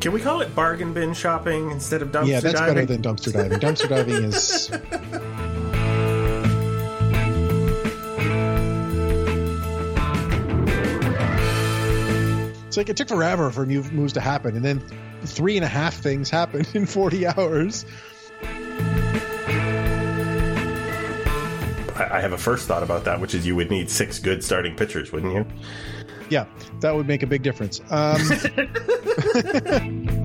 Can we call it bargain bin shopping instead of dumpster diving? yeah, that's diving? better than dumpster diving. dumpster diving is It's like it took forever for new moves to happen, and then three and a half things happened in 40 hours. I I have a first thought about that, which is you would need six good starting pitchers, wouldn't you? Yeah, that would make a big difference. Um,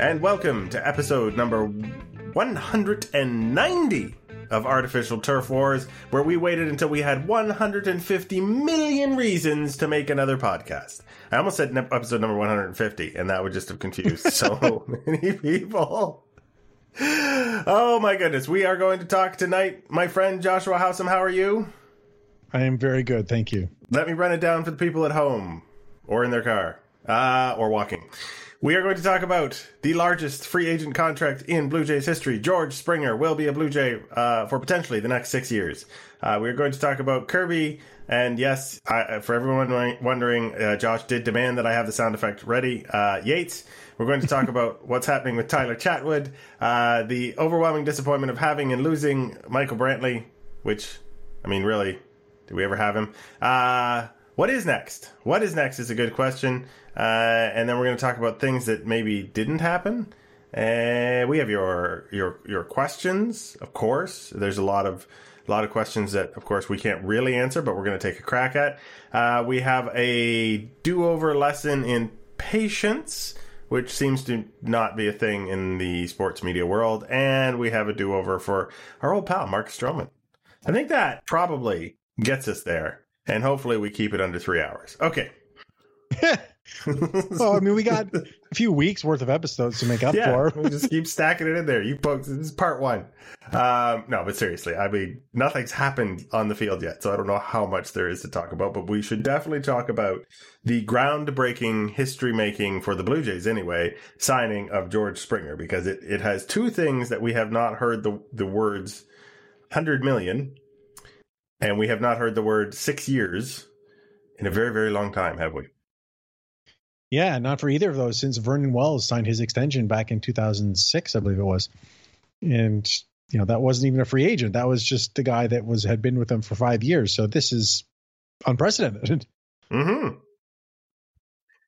And welcome to episode number 190 of Artificial Turf Wars, where we waited until we had 150 million reasons to make another podcast. I almost said ne- episode number 150, and that would just have confused so many people. Oh my goodness, we are going to talk tonight. My friend Joshua Howsam, how are you? I am very good, thank you. Let me run it down for the people at home or in their car uh, or walking. We are going to talk about the largest free agent contract in Blue Jays history. George Springer will be a Blue Jay uh, for potentially the next six years. Uh, we're going to talk about Kirby. And yes, I, for everyone wondering- wondering, uh, Josh did demand that I have the sound effect ready. Uh, Yates. We're going to talk about what's happening with Tyler Chatwood, uh, the overwhelming disappointment of having and losing Michael Brantley, which, I mean, really, did we ever have him? Uh, what is next? What is next is a good question. Uh, and then we're going to talk about things that maybe didn't happen. Uh, we have your your your questions, of course. There's a lot of a lot of questions that, of course, we can't really answer, but we're going to take a crack at. Uh, we have a do-over lesson in patience, which seems to not be a thing in the sports media world, and we have a do-over for our old pal Mark Stroman. I think that probably gets us there, and hopefully we keep it under three hours. Okay. well, I mean, we got a few weeks worth of episodes to make up yeah, for. we just keep stacking it in there. You folks, this is part one. Um, no, but seriously, I mean, nothing's happened on the field yet, so I don't know how much there is to talk about. But we should definitely talk about the groundbreaking, history-making for the Blue Jays, anyway, signing of George Springer because it it has two things that we have not heard the the words hundred million, and we have not heard the word six years in a very very long time, have we? Yeah, not for either of those since Vernon Wells signed his extension back in 2006, I believe it was. And you know, that wasn't even a free agent. That was just the guy that was had been with them for 5 years. So this is unprecedented. Mm-hmm.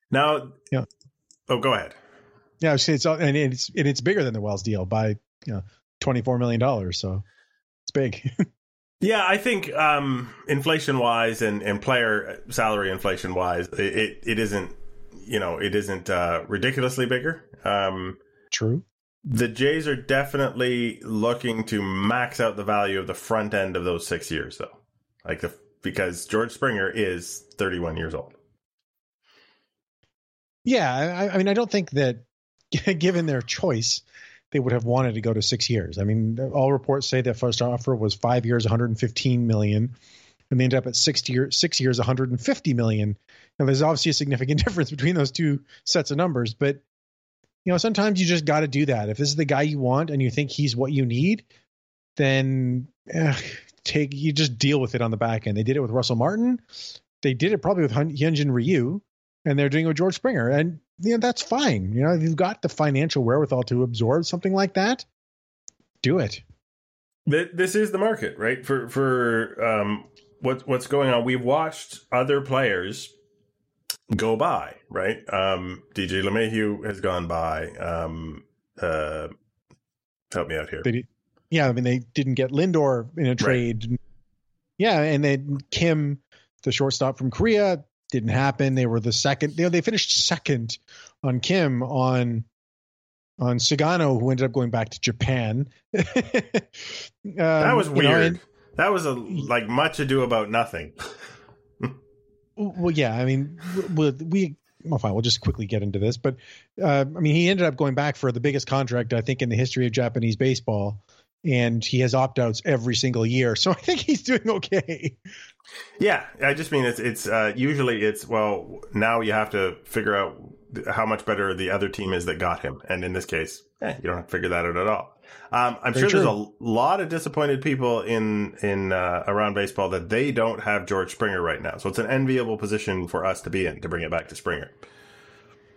Now, Yeah. Oh, go ahead. Yeah, it's, it's and it's and it's bigger than the Wells deal by, you know, 24 million dollars, so it's big. Yeah, I think um, inflation wise and, and player salary inflation wise, it, it isn't, you know, it isn't uh, ridiculously bigger. Um, True. the Jays are definitely looking to max out the value of the front end of those six years, though. Like the because George Springer is 31 years old. Yeah, I, I mean, I don't think that given their choice, they would have wanted to go to six years. I mean, all reports say that first offer was five years, 115 million, and they ended up at six years, six years, 150 million. Now, there's obviously a significant difference between those two sets of numbers, but you know, sometimes you just got to do that. If this is the guy you want and you think he's what you need, then eh, take you just deal with it on the back end. They did it with Russell Martin. They did it probably with Hyun- Hyunjin Ryu and they're doing it with George Springer. And you know, that's fine. You know, if you've got the financial wherewithal to absorb something like that, do it. This is the market, right? For for um, what what's going on. We've watched other players go by, right? Um, DJ LeMahieu has gone by. Um, uh, help me out here. Yeah, I mean, they didn't get Lindor in a trade. Yeah, and then Kim, the shortstop from Korea, didn't happen. They were the second. You know, they finished second on Kim on on Sugano, who ended up going back to Japan. Um, that was you weird. know, and- that was a like much ado about nothing. Well, yeah, I mean, we, we well, fine. We'll just quickly get into this, but uh, I mean, he ended up going back for the biggest contract I think in the history of Japanese baseball, and he has opt outs every single year, so I think he's doing okay. Yeah, I just mean it's it's uh, usually it's well now you have to figure out how much better the other team is that got him. And in this case, eh, you don't have to figure that out at all. Um, I'm Very sure true. there's a lot of disappointed people in in uh, around baseball that they don't have George Springer right now. So it's an enviable position for us to be in to bring it back to Springer.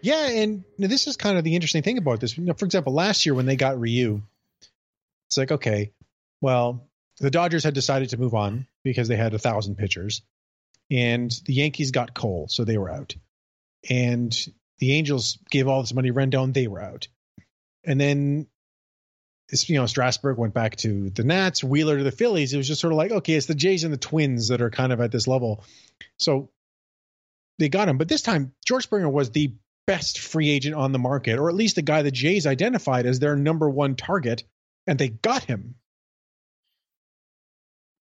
Yeah, and this is kind of the interesting thing about this. For example, last year when they got Ryu, it's like okay, well, the Dodgers had decided to move on because they had a thousand pitchers, and the Yankees got Cole, so they were out, and the Angels gave all this money Rendon, they were out, and then you know, Strasburg went back to the Nats, Wheeler to the Phillies. It was just sort of like, okay, it's the Jays and the Twins that are kind of at this level. So they got him. But this time, George Springer was the best free agent on the market, or at least the guy the Jays identified as their number one target, and they got him.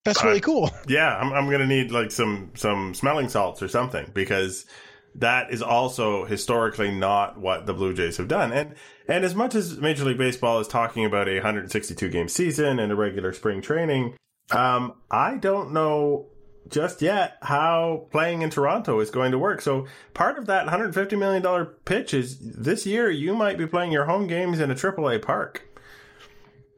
That's really cool. Yeah, I'm, I'm going to need like some some smelling salts or something because that is also historically not what the Blue Jays have done. And and as much as Major League Baseball is talking about a 162 game season and a regular spring training, um, I don't know just yet how playing in Toronto is going to work. So part of that 150 million dollar pitch is this year you might be playing your home games in a AAA park.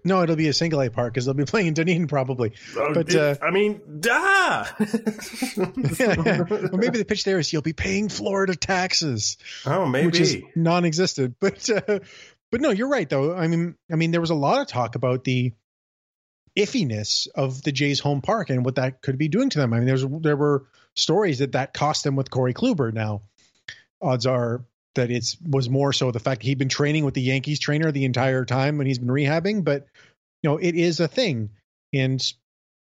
No, it'll be a single A park because they'll be playing in Dunedin probably. Oh, but it, uh, I mean, duh. or maybe the pitch there is you'll be paying Florida taxes. Oh, maybe which is non-existent. But uh, but no, you're right though. I mean, I mean, there was a lot of talk about the iffiness of the Jays home park and what that could be doing to them. I mean, there's there were stories that that cost them with Corey Kluber. Now, odds are that it was more so the fact he'd been training with the Yankees trainer the entire time when he's been rehabbing, but you know, it is a thing. And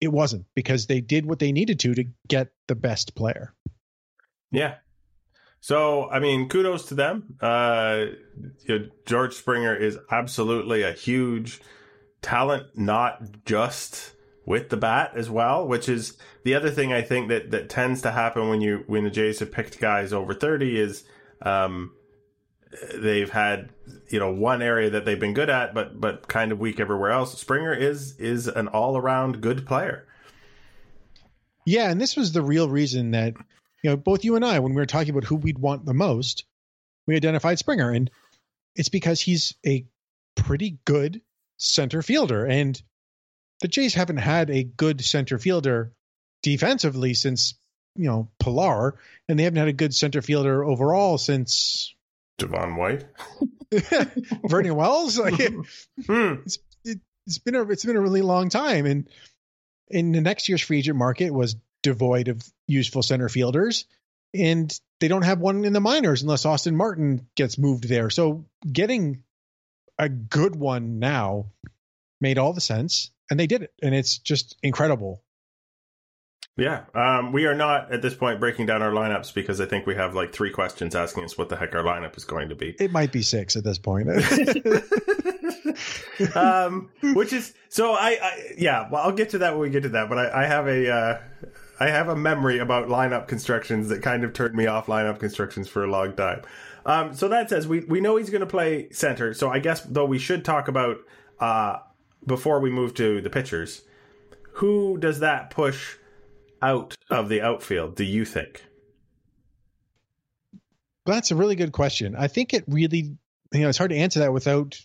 it wasn't because they did what they needed to to get the best player. Yeah. So, I mean, kudos to them. Uh, you know, George Springer is absolutely a huge talent, not just with the bat as well, which is the other thing I think that, that tends to happen when you when the Jays have picked guys over thirty is um, they've had you know one area that they've been good at, but but kind of weak everywhere else. Springer is is an all around good player. Yeah, and this was the real reason that you know both you and I, when we were talking about who we'd want the most, we identified Springer, and it's because he's a pretty good center fielder, and the Jays haven't had a good center fielder defensively since you know Pillar, and they haven't had a good center fielder overall since Devon White, Vernon Wells. Like, hmm. it's, it, has been a it's been a really long time, and in the next year's free agent market was devoid of useful center fielders, and they don't have one in the minors unless Austin Martin gets moved there. So getting a good one now made all the sense, and they did it, and it's just incredible. Yeah, um, we are not at this point breaking down our lineups because I think we have like three questions asking us what the heck our lineup is going to be. It might be six at this point. um, which is so I, I, yeah. Well, I'll get to that when we get to that. But I, I have a uh, I have a memory about lineup constructions that kind of turned me off lineup constructions for a long time. Um, so that says we we know he's going to play center. So I guess though we should talk about uh, before we move to the pitchers. Who does that push? Out of the outfield do you think? That's a really good question. I think it really, you know, it's hard to answer that without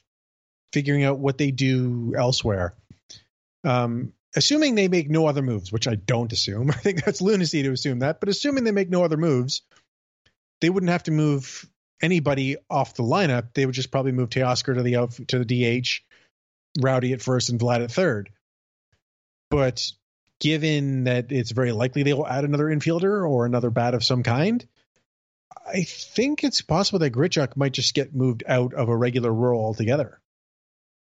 figuring out what they do elsewhere. Um, assuming they make no other moves, which I don't assume. I think that's lunacy to assume that. But assuming they make no other moves, they wouldn't have to move anybody off the lineup. They would just probably move Teoscar to the to the DH, Rowdy at first, and Vlad at third. But given that it's very likely they will add another infielder or another bat of some kind, I think it's possible that Grichuk might just get moved out of a regular role altogether.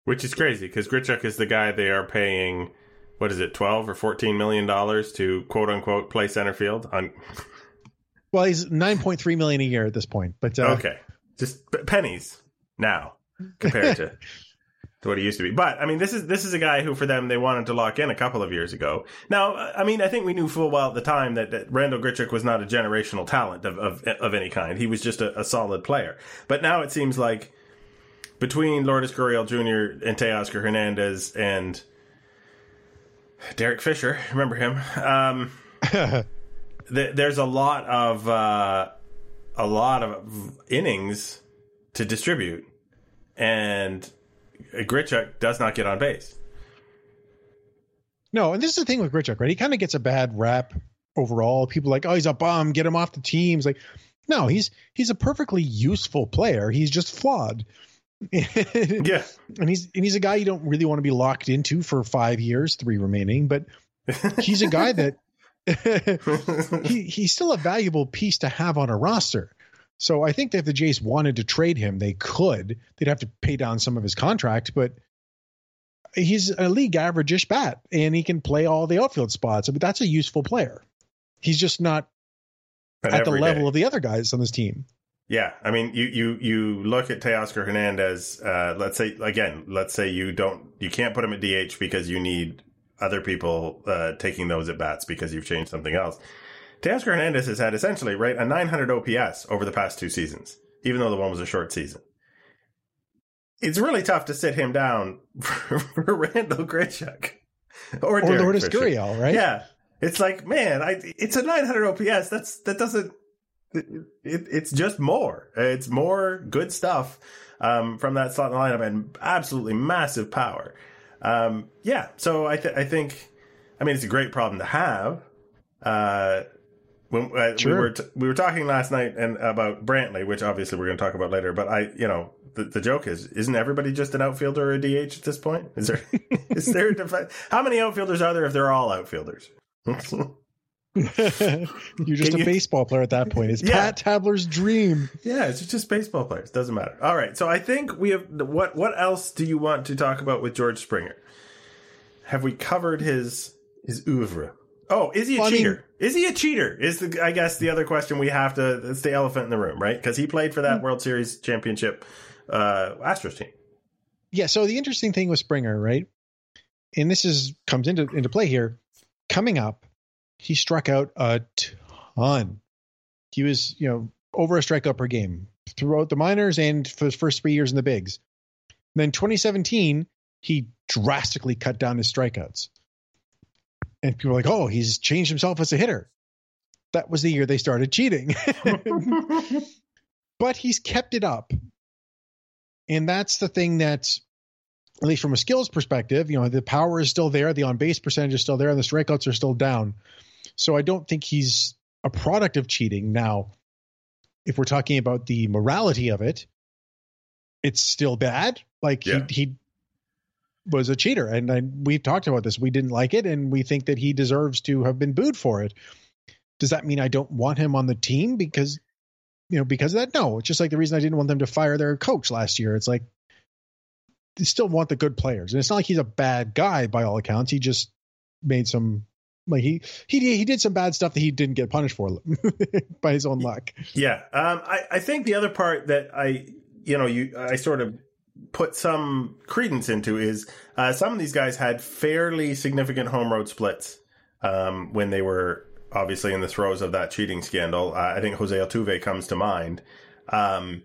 Which is crazy because Grichuk is the guy they are paying, what is it, 12 or 14 million dollars to quote unquote play center field on. Well, he's 9.3 million a year at this point, but uh, okay, just pennies now compared to to what he used to be. But I mean, this is this is a guy who, for them, they wanted to lock in a couple of years ago. Now, I mean, I think we knew full well at the time that, that Randal Grichuk was not a generational talent of of, of any kind. He was just a, a, solid player. But now it seems like between Lourdes Gurriel Jr. and Teoscar Hernandez and Derek Fisher, remember him? Um, th- there's a lot of. Uh, a lot of innings to distribute, and Grichuk does not get on base. No, and this is the thing with Grichuk, right? He kind of gets a bad rap overall. People are like, oh, he's a bum, get him off the team. It's like, no, he's he's a perfectly useful player. He's just flawed. yeah, and he's and he's a guy you don't really want to be locked into for five years, three remaining. But he's a guy that he he's still a valuable piece to have on a roster. So I think that if the Jays wanted to trade him, they could. They'd have to pay down some of his contract, but he's a league average-ish bat, and he can play all the outfield spots. I mean, that's a useful player. He's just not at the level day. of the other guys on this team. Yeah, I mean, you you you look at Teoscar Hernandez. Uh, let's say again, let's say you don't, you can't put him at DH because you need other people uh, taking those at bats because you've changed something else. Teoscar Hernandez has had essentially right a 900 OPS over the past two seasons, even though the one was a short season. It's really tough to sit him down for, for Randal Grichuk or, or Lourdes Gurriel, right? Yeah, it's like man, I it's a 900 OPS. That's that doesn't. It, it, it's just more. It's more good stuff um, from that slot in the lineup and absolutely massive power. Um, yeah, so I, th- I think, I mean, it's a great problem to have. Uh, when uh, sure. we were t- we were talking last night and about Brantley, which obviously we're going to talk about later. But I, you know, the, the joke is, isn't everybody just an outfielder or a DH at this point? Is there is there defi- how many outfielders are there if they're all outfielders? You're just Can a you... baseball player at that point. It's yeah. Pat Tabler's dream. Yeah, it's just baseball players. Doesn't matter. All right. So I think we have what what else do you want to talk about with George Springer? Have we covered his his oeuvre? Oh, is he a well, cheater? I mean, is he a cheater? Is the I guess the other question we have to it's the elephant in the room, right? Because he played for that hmm. World Series championship uh Astros team. Yeah, so the interesting thing with Springer, right? And this is comes into into play here. Coming up, he struck out a ton. He was, you know, over a strikeout per game throughout the minors and for his first three years in the bigs. And then 2017, he drastically cut down his strikeouts. And people are like, oh, he's changed himself as a hitter. That was the year they started cheating. but he's kept it up. And that's the thing that, at least from a skills perspective, you know, the power is still there, the on base percentage is still there, and the strikeouts are still down. So I don't think he's a product of cheating. Now, if we're talking about the morality of it, it's still bad. Like yeah. he, he was a cheater, and I, we've talked about this. We didn't like it, and we think that he deserves to have been booed for it. Does that mean I don't want him on the team because, you know, because of that? No, it's just like the reason I didn't want them to fire their coach last year. It's like they still want the good players, and it's not like he's a bad guy by all accounts. He just made some like he he he did some bad stuff that he didn't get punished for by his own luck. Yeah, um, I I think the other part that I you know you I sort of put some credence into is uh, some of these guys had fairly significant home road splits um, when they were obviously in the throes of that cheating scandal. Uh, I think Jose Altuve comes to mind, um,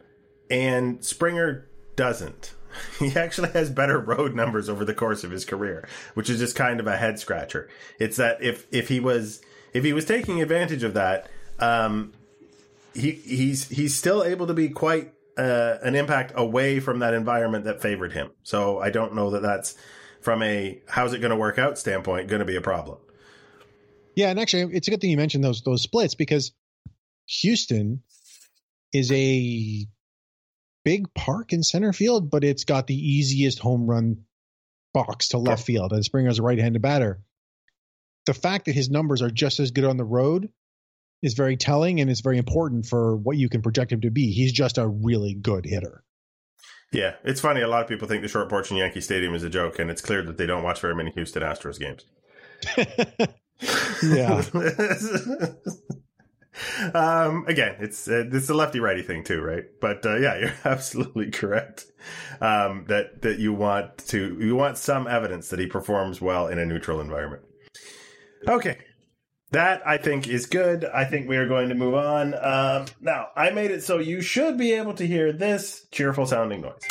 and Springer doesn't. he actually has better road numbers over the course of his career, which is just kind of a head scratcher. It's that if if he was if he was taking advantage of that, um, he he's he's still able to be quite uh, an impact away from that environment that favored him. So I don't know that that's from a how's it going to work out standpoint going to be a problem. Yeah, and actually, it's a good thing you mentioned those those splits because Houston is a big park in center field, but it's got the easiest home run box to left field, and Springer's a right-handed batter. The fact that his numbers are just as good on the road is very telling, and it's very important for what you can project him to be. He's just a really good hitter. Yeah, it's funny. A lot of people think the short porch in Yankee Stadium is a joke, and it's clear that they don't watch very many Houston Astros games. yeah. um, again, it's uh, it's a lefty righty thing too, right? But uh, yeah, you're absolutely correct. Um, that that you want to you want some evidence that he performs well in a neutral environment. Okay, that I think is good. I think we are going to move on. Um, now, I made it so you should be able to hear this cheerful sounding noise.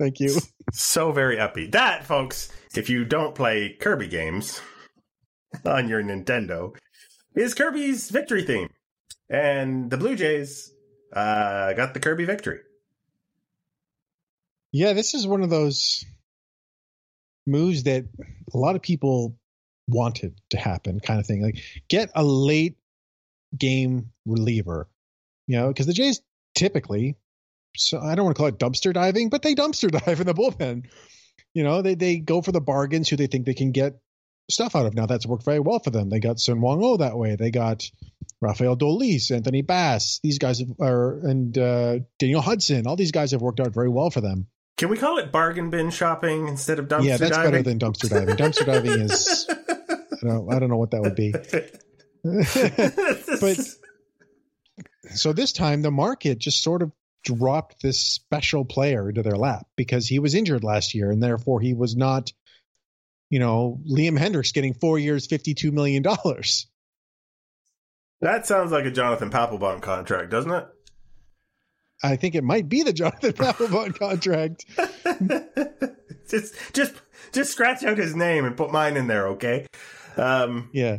Thank you. So very upbeat. That, folks, if you don't play Kirby games on your Nintendo, is Kirby's victory theme. And the Blue Jays uh, got the Kirby victory. Yeah, this is one of those moves that a lot of people wanted to happen, kind of thing. Like get a late game reliever, you know, because the Jays typically, so I don't want to call it dumpster diving, but they dumpster dive in the bullpen. You know, they they go for the bargains who they think they can get stuff out of. Now that's worked very well for them. They got Seung-hwan Oh that way. They got Rafael Dolis, Anthony Bass. These guys are and uh, Daniel Hudson. All these guys have worked out very well for them. Can we call it bargain bin shopping instead of dumpster diving? yeah, that's diving? better than dumpster diving. dumpster diving is I don't, I don't know what that would be. but so this time the market just sort of dropped this special player into their lap because he was injured last year and therefore he was not, you know, Liam Hendriks getting four years, fifty-two million dollars. that sounds like a Jonathan Papelbon contract, doesn't it? I think it might be the Jonathan Papelbon contract. just, just, just scratch out his name and put mine in there, okay? Um, Yeah.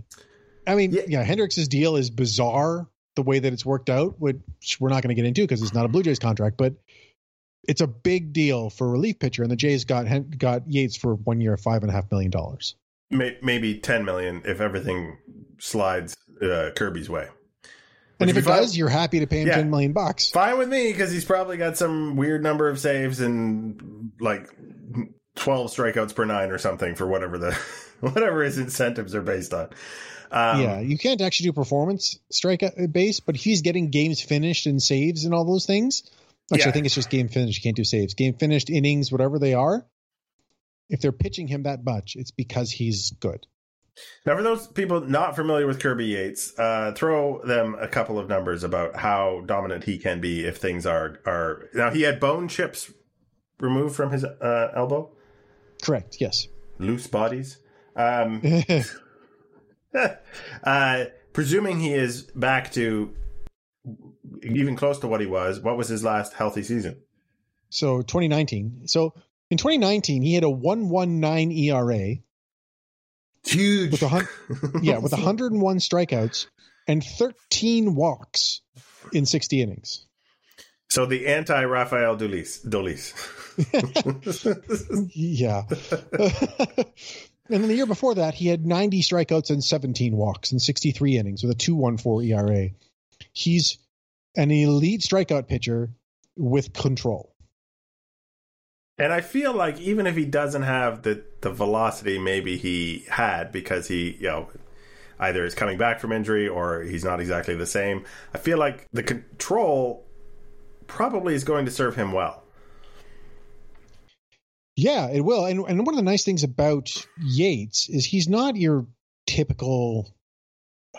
I mean, Yeah. yeah, Hendriks' deal is bizarre the way that it's worked out, which we're not going to get into because it's not a Blue Jays contract, but it's a big deal for a relief pitcher, and the Jays got got Yates for one year, five and a half million dollars. maybe ten million if everything slides uh, Kirby's way. And Which if it does, you're happy to pay him Yeah. ten million bucks. Fine with me because he's probably got some weird number of saves and like twelve strikeouts per nine or something for whatever the whatever his incentives are based on. Um, yeah, you can't actually do performance strikeout base, but if he's getting games finished and saves and all those things, actually, Yeah. I think it's just game finished. You can't do saves. Game finished innings, whatever they are. If they're pitching him that much, it's because he's good. Now, for those people not familiar with Kirby Yates, uh, throw them a couple of numbers about how dominant he can be if things are are. Now, he had bone chips removed from his uh, elbow, Correct. Yes. loose bodies. Um, uh, presuming he is back to even close to what he was, what was his last healthy season? So 2019. So in 2019, he had a 119 ERA Huge. with a hun- yeah with 101 strikeouts and 13 walks in 60 innings. so the anti Rafael Dolis. Dolis. Yeah. and then the year before that, he had 90 strikeouts and 17 walks in 63 innings with a 2.14 ERA. He's an elite strikeout pitcher with control. And I feel like even if he doesn't have the, the velocity maybe he had because he, you know, either is coming back from injury or he's not exactly the same, I feel like the control probably is going to serve him well. Yeah, it will. And and one of the nice things about Yates is he's not your typical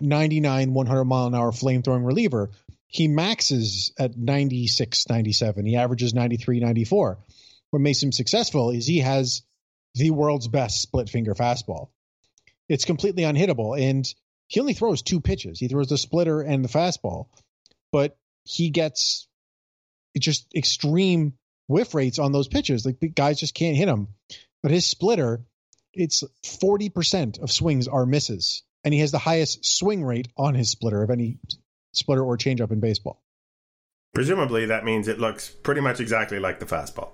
99 100 mile an hour flame throwing reliever. He maxes at 96 97. He averages 93 94. What makes him successful is he has the world's best split finger fastball. It's completely unhittable and he only throws two pitches. He throws the splitter and the fastball, but he gets just extreme whiff rates on those pitches. Like guys just can't hit him. But his splitter, it's 40% of swings are misses. And he has the highest swing rate on his splitter of any splitter or changeup in baseball. Presumably, that means it looks pretty much exactly like the fastball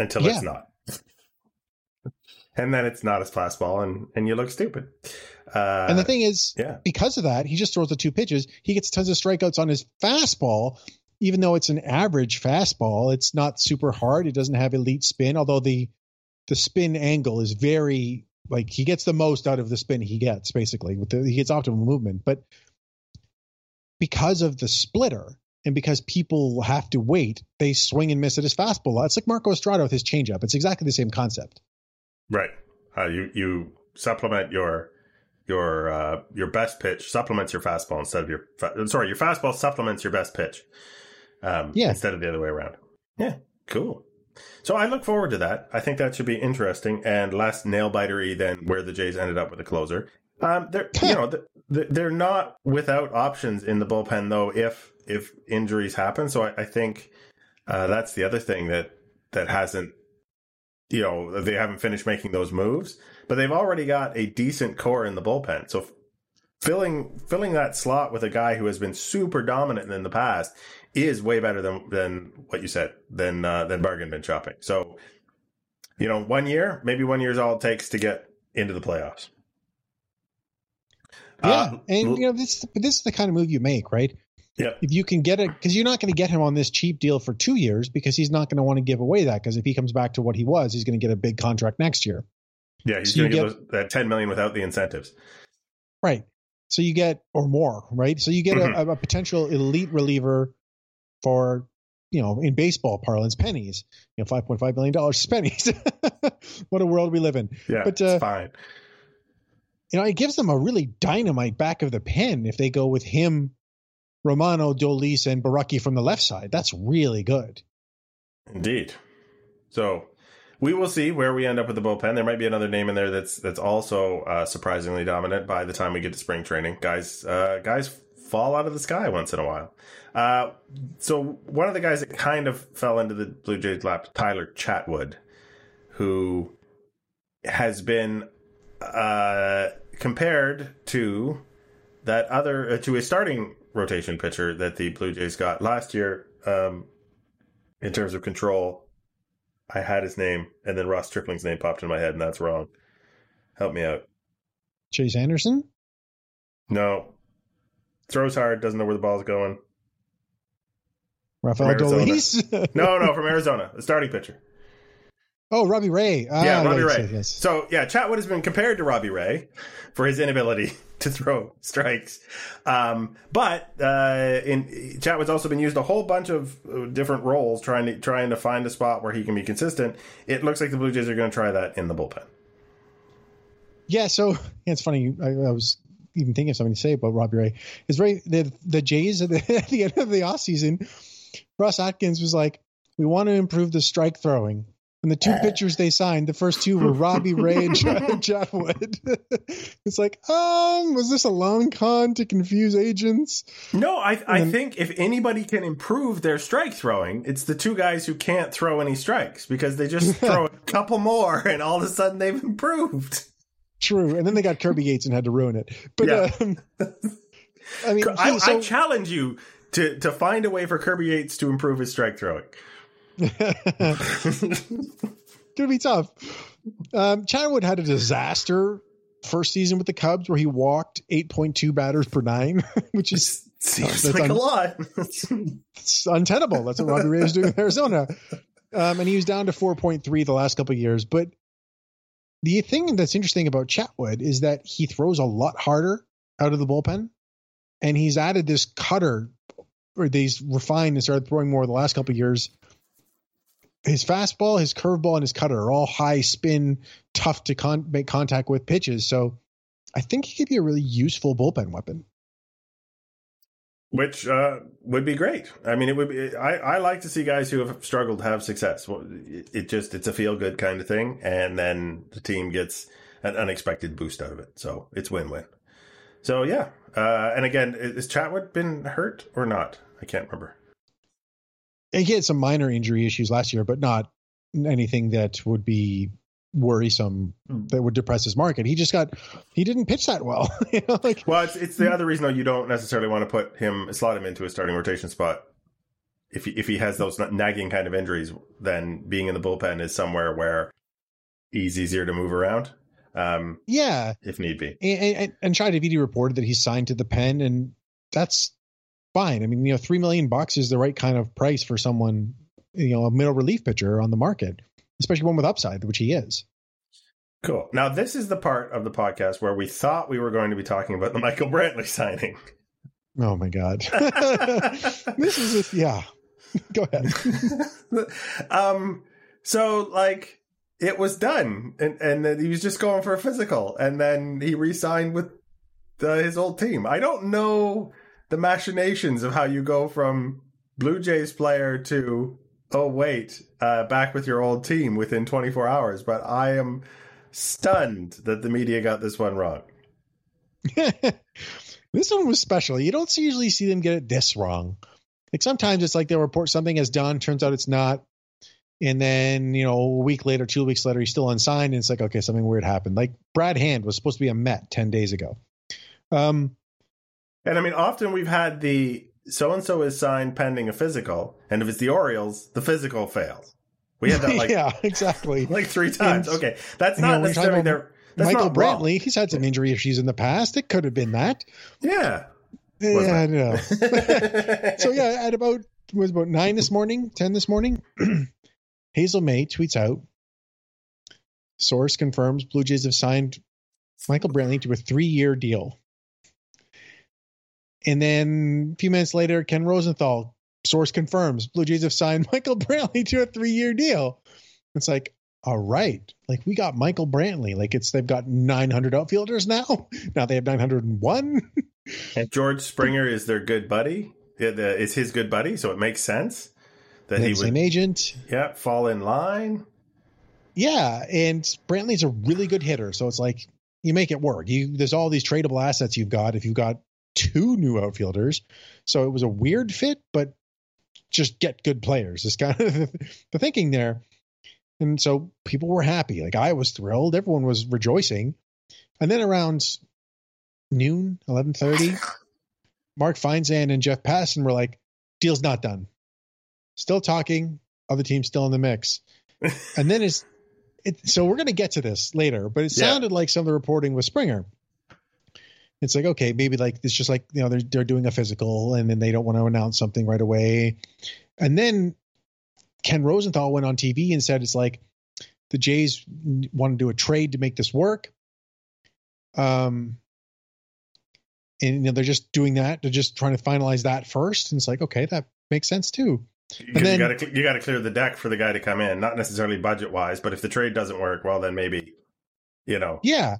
until it's not. And then it's not his fastball, and, and you look stupid. Uh, and the thing is, yeah. because of that, he just throws the two pitches. He gets tons of strikeouts on his fastball, even though it's an average fastball. It's not super hard. It doesn't have elite spin, although the the spin angle is very like he gets the most out of the spin he gets basically with the, he gets optimal movement. But because of the splitter and because people have to wait, they swing and miss at his fastball. It's like Marco Estrada with his changeup. It's exactly the same concept. Right. Uh, you you supplement your your uh, your best pitch supplements your fastball instead of your fa- sorry your fastball supplements your best pitch. Um, Yeah. Instead of the other way around. Yeah. Cool. So I look forward to that. I think that should be interesting and less nail bitery than where the Jays ended up with a closer. Um, they're you know they're not without options in the bullpen though if if injuries happen. So I, I think uh, that's the other thing that that hasn't you know, they haven't finished making those moves, but they've already got a decent core in the bullpen. So filling filling that slot with a guy who has been super dominant in the past is way better than than what you said than uh, than bargain bin shopping. So, you know, one year, maybe one year is all it takes to get into the playoffs. Yeah, uh, and you know this this is the kind of move you make, right? Yeah. If you can get it, because you're not going to get him on this cheap deal for two years because he's not going to want to give away that. Because if he comes back to what he was, he's going to get a big contract next year. Yeah, he's so going to get, get that ten million without the incentives. Right. So you get or more, right? So you get mm-hmm. a, a potential elite reliever for you know, in baseball parlance, pennies. You know, five point five million dollars pennies. what a world we live in. Yeah, but uh, fine. You know, it gives them a really dynamite back of the pen if they go with him Romano, Dolis, and Borucki from the left side. That's really good. Indeed. So we will see where we end up with the bullpen. There might be another name in there that's that's also uh, surprisingly dominant by the time we get to spring training. Guys, uh, guys fall out of the sky once in a while. Uh, so one of the guys that kind of fell into the Blue Jays lap, Tyler Chatwood, who has been uh, compared to that other uh, to a starting rotation pitcher that the Blue Jays got last year um, in terms of control. I had his name, and then Ross Stripling's name popped in my head, and that's wrong. Help me out. Chase Anderson? No. Throws hard, doesn't know where the ball's going. Rafael Dolis? no, no, from Arizona, the starting pitcher. Oh, Robbie Ray. Ah, yeah, Robbie Ray. Yes. So, yeah, Chatwood has been compared to Robbie Ray for his inability to throw strikes. Um, but uh, in Chatwood's also been used a whole bunch of uh, different roles, trying to trying to find a spot where he can be consistent. It looks like the Blue Jays are going to try that in the bullpen. Yeah, so it's funny. I, I was even thinking of something to say about Robbie Ray. Is right the the Jays at the, at the end of the off season, Ross Atkins was like, "We want to improve the strike throwing." And the two pitchers they signed, the first two were Robbie Ray and Chatwood. it's like, um, was this a long con to confuse agents? No, I, I think if anybody can improve their strike throwing, it's the two guys who can't throw any strikes because they just throw a couple more and all of a sudden they've improved. True. And then they got Kirby Yates and had to ruin it. But, yeah. um, I mean, I, so, I challenge you to, to find a way for Kirby Yates to improve his strike throwing. Gonna be tough. Um, Chatwood had a disaster first season with the Cubs where he walked 8.2 batters per nine, which is seems like un- a lot. it's untenable. That's what Robbie Ray is doing in Arizona. Um, and he was down to 4.3 the last couple of years. But the thing that's interesting about Chatwood is that he throws a lot harder out of the bullpen. And he's added this cutter, or they've refined and started throwing more the last couple of years his fastball, his curveball, and his cutter are all high spin, tough to con- make contact with pitches. So I think he could be a really useful bullpen weapon. Which uh, would be great. I mean, it would be. I, I like to see guys who have struggled have success. It just it's a feel good kind of thing, and then the team gets an unexpected boost out of it. So it's win win. So yeah, uh, and again, is Chatwood been hurt or not? I can't remember he had some minor injury issues last year, but not anything that would be worrisome hmm. that would depress his market. He just got he didn't pitch that well. you know, like well, it's, it's the other reason though you don't necessarily want to put him slot him into a starting rotation spot. If he, if he has those nagging kind of injuries, then being in the bullpen is somewhere where he's easier to move around. Um, yeah, if need be. And, and, and Shi Davidi reported that he's signed to the pen, and that's fine. I mean, you know, three million bucks is the right kind of price for someone, you know, a middle relief pitcher on the market, especially one with upside, which he is. Cool. Now, this is the part of the podcast where we thought we were going to be talking about the Michael Brantley signing. Oh my god, this is just, yeah. Go ahead. um. So, like, it was done, and and he was just going for a physical, and then he re-signed with the, his old team. I don't know the machinations of how you go from Blue Jays player to oh wait, uh, back with your old team within 24 hours. But I am stunned that the media got this one wrong. this one was special. You don't usually see them get it this wrong. Like sometimes it's like they'll report something as done, turns out it's not. And then, you know, a week later, two weeks later, he's still unsigned. And it's like, okay, something weird happened. Like Brad Hand was supposed to be a Met 10 days ago. Um, and I mean, often we've had the so and so is signed pending a physical. And if it's the Orioles, the physical fails. We had that like, yeah, exactly. Like three times. And, okay. That's not know, necessarily their. That's Michael Brantley, wrong. he's had some injury issues in the past. It could have been that. Yeah. Yeah, I know. so yeah, at about was about nine this morning, ten this morning, Hazel Mae tweets out. Source confirms Blue Jays have signed Michael Brantley to a three-year deal. And then a few minutes later, Ken Rosenthal, source confirms Blue Jays have signed Michael Brantley to a three-year deal. It's like, all right, like we got Michael Brantley. Like it's they've got 900 outfielders now. Now they have 901. and George Springer is their good buddy. Is his good buddy, so it makes sense that he would same agent. Yeah, fall in line. Yeah, and Brantley's a really good hitter, so it's like you make it work. You there's all these tradable assets you've got if you've got two new outfielders. So it was a weird fit, but just get good players. Is kind of the thinking there. And so people were happy. Like I was thrilled. Everyone was rejoicing. And then around noon, eleven thirty, Mark Feinsand and Jeff Passan were like, "Deal's not done. Still talking. Other teams still in the mix." and then it's it, so we're going to get to this later, but it sounded yeah. like some of the reporting was Springer. It's like okay, maybe like it's just like you know they're they're doing a physical and then they don't want to announce something right away, and then Ken Rosenthal went on TV and said it's like the Jays want to do a trade to make this work. Um, and you know, they're just doing that. They're just trying to finalize that first. And it's like, okay, that makes sense too. And then, you got to you got to clear the deck for the guy to come in, not necessarily budget wise, but if the trade doesn't work, well, then maybe, you know, yeah,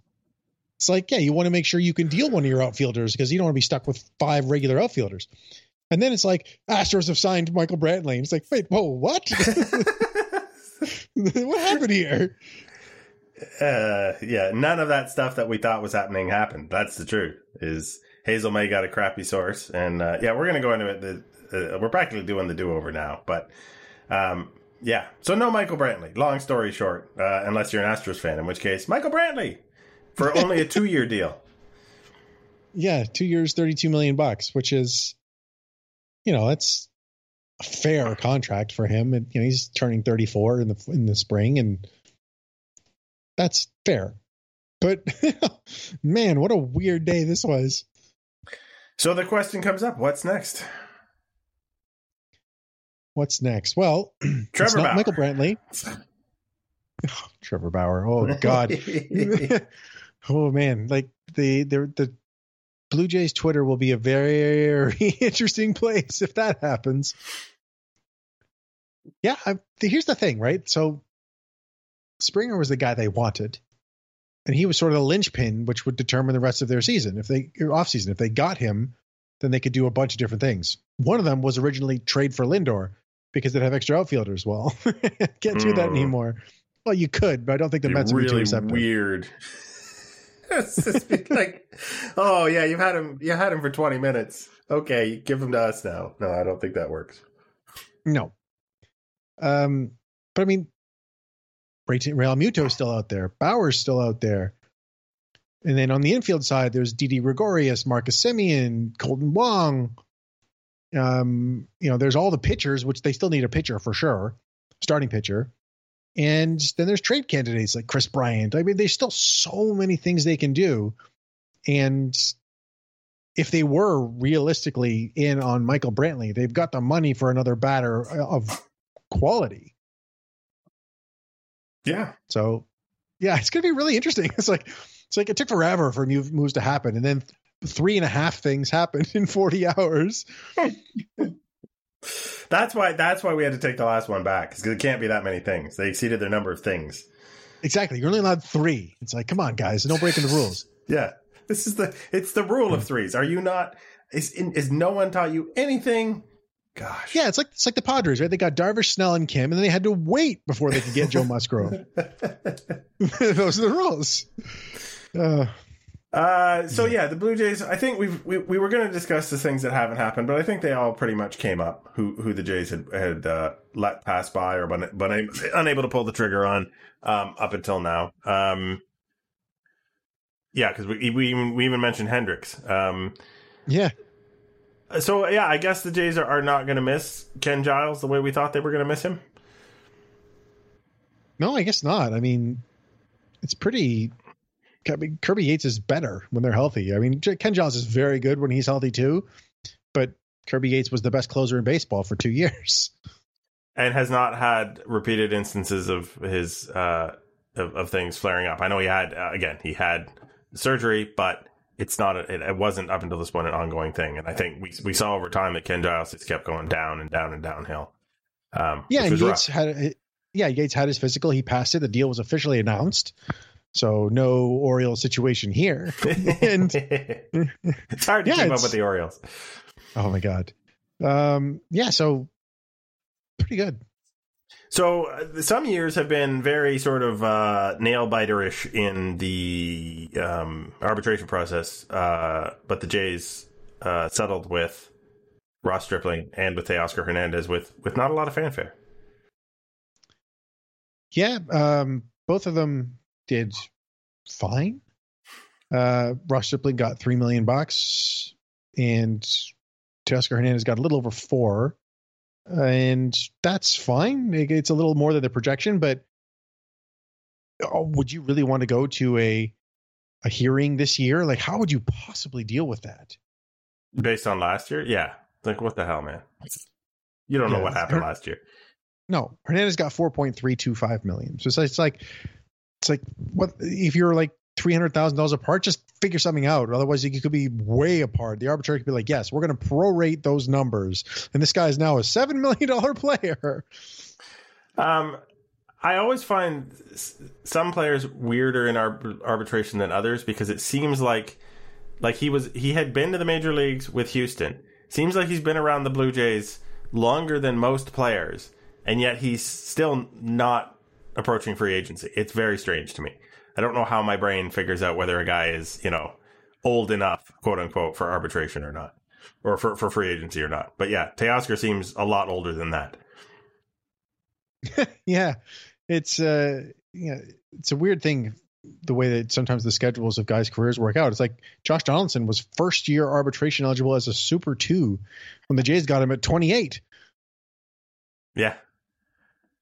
it's like yeah, you want to make sure you can deal one of your outfielders because you don't want to be stuck with five regular outfielders. And then it's like Astros have signed Michael Brantley. And it's like, wait, whoa, what? what happened here? Uh, yeah, none of that stuff that we thought was happening happened. That's the truth. Is Hazel Mae got a crappy source, and uh, yeah, we're gonna go into it. The, uh, we're practically doing the do over now, but um, yeah. So no Michael Brantley. Long story short, uh, unless you're an Astros fan, in which case Michael Brantley for only a two year deal. Yeah, two years, thirty two million bucks, which is, you know, that's a fair contract for him. And you know, he's turning thirty four in the in the spring, and that's fair. But man, what a weird day this was. So the question comes up: What's next? What's next? Well, Trevor Bauer. Michael Brantley. Oh, Trevor Bauer. Oh God. Oh man, like the the the Blue Jays Twitter will be a very interesting place if that happens. Yeah, I, here's the thing, right? So Springer was the guy they wanted and he was sort of the linchpin which would determine the rest of their season. If they off season if they got him then they could do a bunch of different things. One of them was originally trade for lindor because they'd have extra outfielders. Well can't do that hmm. anymore. Well you could but i don't think the mets really would be weird like oh yeah you've had him you had him for 20 minutes okay give him to us now no i don't think that works no um but i mean Realmuto's still out there. Bauer's still out there. And then on the infield side, there's Didi Gregorius, Marcus Semien, Kolten Wong. Um, you know, there's all the pitchers, which they still need a pitcher for sure, starting pitcher. And then there's trade candidates like Kris Bryant. I mean, there's still so many things they can do. And if they were realistically in on Michael Brantley, they've got the money for another batter of quality. Yeah. So, yeah, it's going to be really interesting. It's like it's like it took forever for new moves to happen, and then three and a half things happened in forty hours. that's why. That's why we had to take the last one back because it can't be that many things. They exceeded their number of things. Exactly. You're only allowed three. It's like, come on, guys, no breaking the rules. yeah, this is the. It's the rule of threes. Are you not? Is is no one taught you anything? Gosh. Yeah, it's like it's like the Padres, right? They got Darvish, Snell, and Kim, and then they had to wait before they could get Joe Musgrove. Those are the rules. Uh, Uh, so yeah, the Blue Jays. I think we've, we we were going to discuss the things that haven't happened, but I think they all pretty much came up. Who who the Jays had had uh, let pass by or been, been unable to pull the trigger on um, up until now. Um, yeah, because we we even, we even mentioned Hendriks. Um, yeah. So yeah, I guess the Jays are, are not going to miss Ken Giles the way we thought they were going to miss him. No, I guess not. I mean, it's pretty I mean, Kirby Yates is better when they're healthy. I mean, Ken Giles is very good when he's healthy too, but Kirby Yates was the best closer in baseball for two years, and has not had repeated instances of his uh, of, of things flaring up. I know he had uh, again he had surgery, but it's not a, it, it, wasn't up until this point an ongoing thing. And I think we we saw over time that Ken Giles just kept going down and down and downhill. Um, yeah, and Yates rough. had yeah Yates had his physical. He passed it. The deal was officially announced. So no Orioles situation here. and it's hard to yeah, keep up with the Orioles. Oh my god. Um, yeah, so pretty good. So uh, some years have been very sort of uh, nail biterish in the um, arbitration process, uh, but the Jays uh, settled with Ross Stripling and with Teoscar Hernandez with with not a lot of fanfare. Yeah, um, both of them did fine. Uh, Ross Stripling got three million bucks, and Teoscar Hernandez got a little over four, and that's fine. It's a little more than the projection, but oh, would you really want to go to a a hearing this year? Like, how would you possibly deal with that? Based on last year, yeah. Like, what the hell, man? You don't yeah, know what happened Her- last year. No, Hernandez got four point three two five million. So it's like it's like what if you're like three hundred thousand dollars apart? Just figure something out. Otherwise, you could be way apart. The arbitrator could be like, "Yes, we're going to prorate those numbers," and this guy is now a seven million dollar player. Um, I always find some players weirder in arbitration than others because it seems like like he was he had been to the major leagues with Houston. Seems like he's been around the Blue Jays longer than most players, and yet he's still not approaching free agency. It's very strange to me. I don't know how my brain figures out whether a guy is, you know, old enough, quote unquote, for arbitration or not, or for, for free agency or not. But yeah, Teoscar seems a lot older than that. yeah, it's uh, yeah, it's a weird thing the way that sometimes the schedules of guys' careers work out. It's like Josh Donaldson was first year arbitration eligible as a Super Two when the Jays got him at 28. Yeah,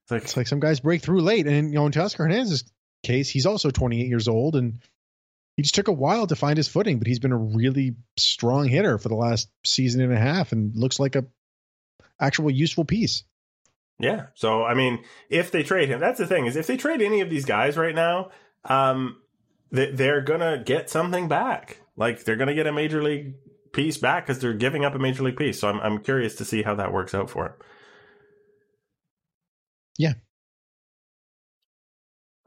it's like, it's like some guys break through late, and you know, in Teoscar Hernandez's case, he's also 28 years old, and he just took a while to find his footing, but he's been a really strong hitter for the last season and a half, and looks like a actual useful piece. Yeah. So I mean, if they trade him, that's the thing is if they trade any of these guys right now, um, they're gonna get something back. Like they're gonna get a major league piece back because they're giving up a major league piece. So I'm I'm curious to see how that works out for him. Yeah.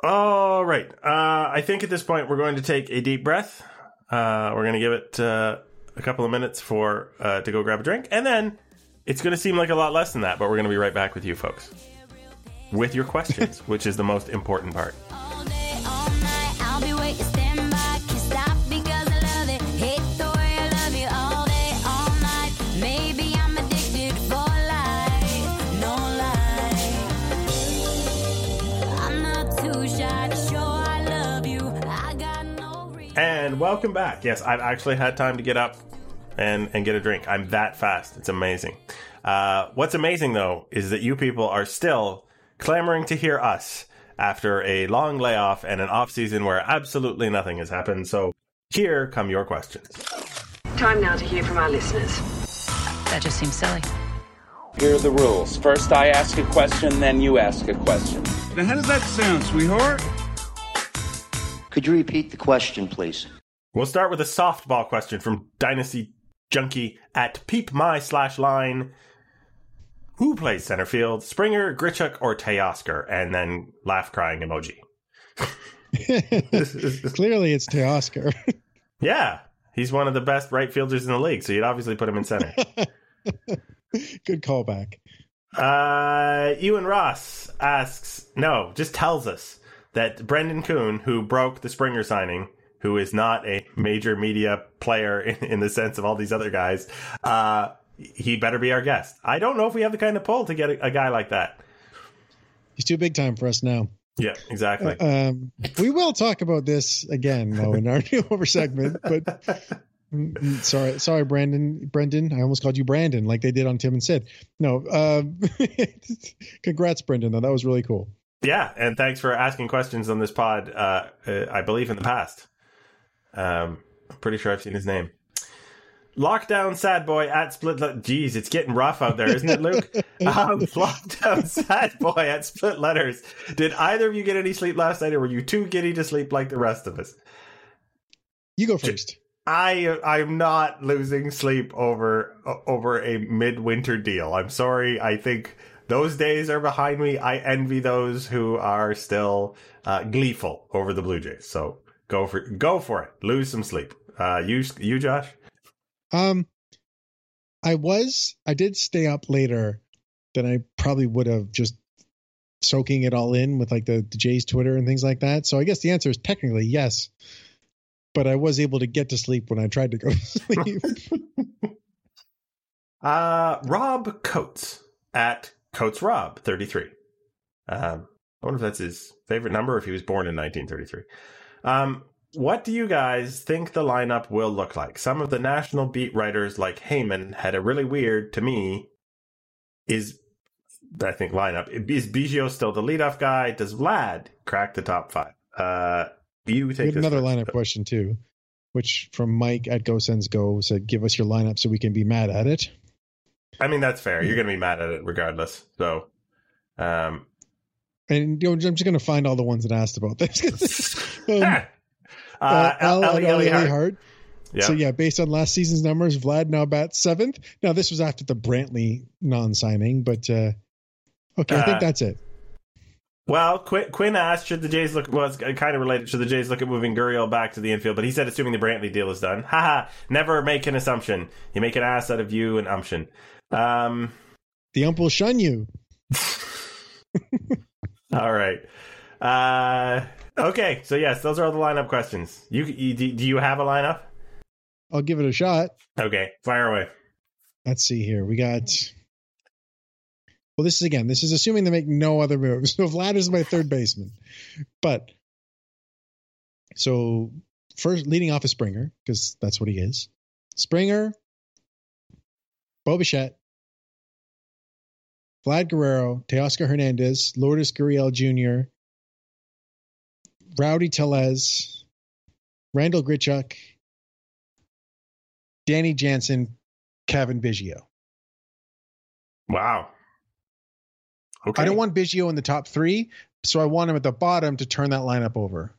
All right. Uh, I think at this point we're going to take a deep breath. Uh, we're going to give it uh, a couple of minutes for uh, to go grab a drink, and then it's going to seem like a lot less than that. But we're going to be right back with you folks with your questions, which is the most important part. Welcome back. Yes, I've actually had time to get up and, and get a drink. I'm that fast. It's amazing. Uh, what's amazing, though, is that you people are still clamoring to hear us after a long layoff and an off season where absolutely nothing has happened. So here come your questions. Time now to hear from our listeners. That just seems silly. Here are the rules. First, I ask a question, then you ask a question. Now, how does that sound, sweetheart? Could you repeat the question, please? We'll start with a softball question from Dynasty Junkie at Peep My slash line. Who plays center field, Springer, Grichuk, or Teoscar? And then laugh crying emoji. Clearly, it's Teoscar. yeah, he's one of the best right fielders in the league, so you'd obviously put him in center. Good callback. Uh, Ewan Ross asks, no, just tells us that Brendan Kuhn, who broke the Springer signing, who is not a major media player in, in the sense of all these other guys, uh, he better be our guest. I don't know if we have the kind of pull to get a, a guy like that. He's too big time for us now. Yeah, exactly. Um, we will talk about this again, though, in our do over segment. But sorry, sorry, Brandon, Brendan. I almost called you Brandon, like they did on Tim and Sid. No, um, congrats, Brendan. Though that was really cool. Yeah, and thanks for asking questions on this pod. Uh, uh, I believe in the past. Um, I'm pretty sure I've seen his name. Lockdown sad boy at split. Le- Jeez, it's getting rough out there, isn't it, Luke? um, lockdown sad boy at split letters. Did either of you get any sleep last night, or were you too giddy to sleep like the rest of us? You go first. I I'm not losing sleep over over a midwinter deal. I'm sorry. I think those days are behind me. I envy those who are still uh, gleeful over the Blue Jays. So go for go for it. Lose some sleep. Uh, you you Josh. Um, I was, I did stay up later than I probably would have just soaking it all in with like the, the Jays Twitter and things like that. So I guess the answer is technically yes, but I was able to get to sleep when I tried to go to sleep. uh, Rob Coates at Coates Rob 33. Um, I wonder if that's his favorite number if he was born in 1933. Um, what do you guys think the lineup will look like? Some of the national beat writers, like Heyman, had a really weird, to me, is I think lineup. Is Biggio still the leadoff guy? Does Vlad crack the top five? Uh, you take another first. lineup question too, which from Mike at Go Sends Go said, "Give us your lineup so we can be mad at it." I mean, that's fair. You're going to be mad at it regardless. So, um, and you know, I'm just going to find all the ones that asked about this. um, uh, L- Ellie, Ellie Ellie Hart. Yeah. So yeah, based on last season's numbers, Vlad now bats seventh. Now this was after the Brantley non-signing, but uh, okay, I Uh, think that's it. Well, Quinn, Quinn asked, should the Jays look, was kind of related, should the Jays look at moving Gurriel back to the infield? But he said, assuming the Brantley deal is done. Haha, never make an assumption. You make an ass out of you and umption. Um, The ump will shun you. all right. Uh, okay, so yes, those are all the lineup questions. You, you do do you have a lineup? I'll give it a shot. Okay, fire away. Let's see here. We got. Well, this is again. This is assuming they make no other moves. So Vlad is my third baseman, but so first leading off is Springer because that's what he is. Springer, Bo Bichette, Vlad Guerrero, Teoscar Hernandez, Lourdes Gurriel Jr., Rowdy Tellez, Randall Grichuk, Danny Jansen, Cavan Biggio. Wow. Okay. I don't want Biggio in the top three, so I want him at the bottom to turn that lineup over.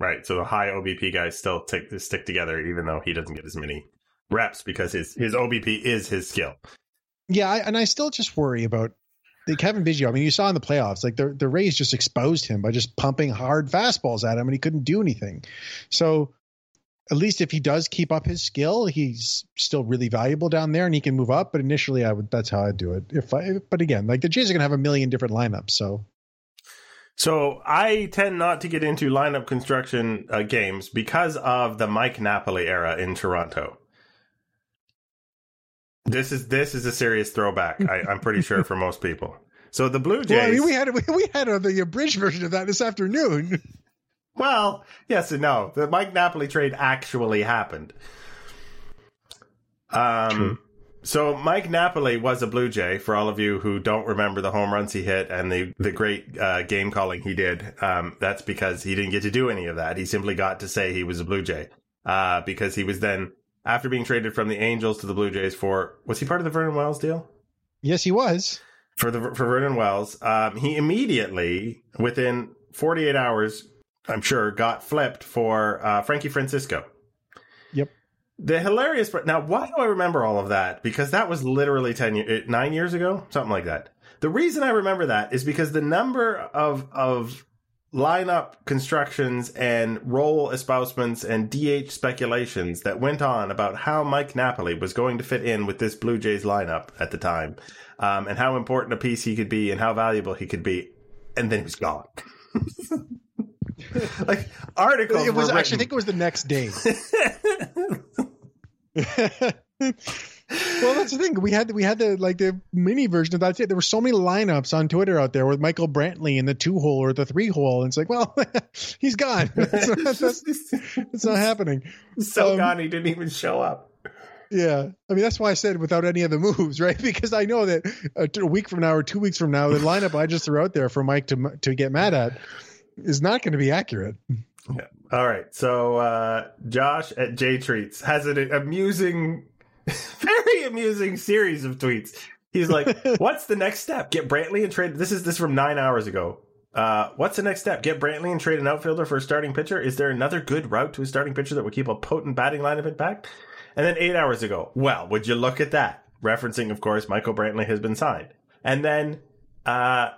Right, so the high OBP guys still take, stick together, even though he doesn't get as many reps because his, his OBP is his skill. Yeah, I, and I still just worry about the Cavan Biggio. I mean, you saw in the playoffs, like the the Rays just exposed him by just pumping hard fastballs at him, and he couldn't do anything. So at least if he does keep up his skill, he's still really valuable down there, and he can move up. But initially, I would that's how I'd do it. If I, but again, like the Jays are gonna have a million different lineups, so So I tend not to get into lineup construction uh, games because of the Mike Napoli era in Toronto. This is this is a serious throwback. I, I'm pretty sure for most people. So the Blue Jays. well, I mean, we had we, we had a, the abridged version of that this afternoon. Well, yes and no. The Mike Napoli trade actually happened. Um, so Mike Napoli was a Blue Jay. For all of you who don't remember the home runs he hit and the the great uh, game calling he did, um, that's because he didn't get to do any of that. He simply got to say he was a Blue Jay uh, because he was then after being traded from the Angels to the Blue Jays for was he part of the Vernon Wells deal? Yes, he was. for the for Vernon Wells, um, he immediately within 48 hours, I'm sure, got flipped for uh, Frankie Francisco. Yep. The hilarious part. Now, why do I remember all of that? Because that was literally 10 years, nine years ago, something like that. The reason I remember that is because the number of of lineup constructions and role espousements and DH speculations that went on about how Mike Napoli was going to fit in with this Blue Jays lineup at the time, um, and how important a piece he could be and how valuable he could be, and then he was gone. like articles. it was actually I think it was the next day. well, that's the thing. We had we had the like the mini version of that. There were so many lineups on Twitter out there with Michael Brantley in the two hole or the three hole, and it's like, well, he's gone. That's not, that's, that's not happening. so um, gone he didn't even show up. Yeah, I mean that's why I said without any of the moves, right? Because I know that a, a week from now or two weeks from now, the lineup I just threw out there for Mike to to get mad at is not going to be accurate. Yeah. All right. So uh, Josh at J Treats has an amusing, very amusing series of tweets. He's like, "What's the next step? Get Brantley and trade." This is this from nine hours ago. Uh, what's the next step? Get Brantley and trade an outfielder for a starting pitcher. Is there another good route to a starting pitcher that would keep a potent batting lineup intact? And then eight hours ago, well, would you look at that? Referencing, of course, Michael Brantley has been signed. And then, uh,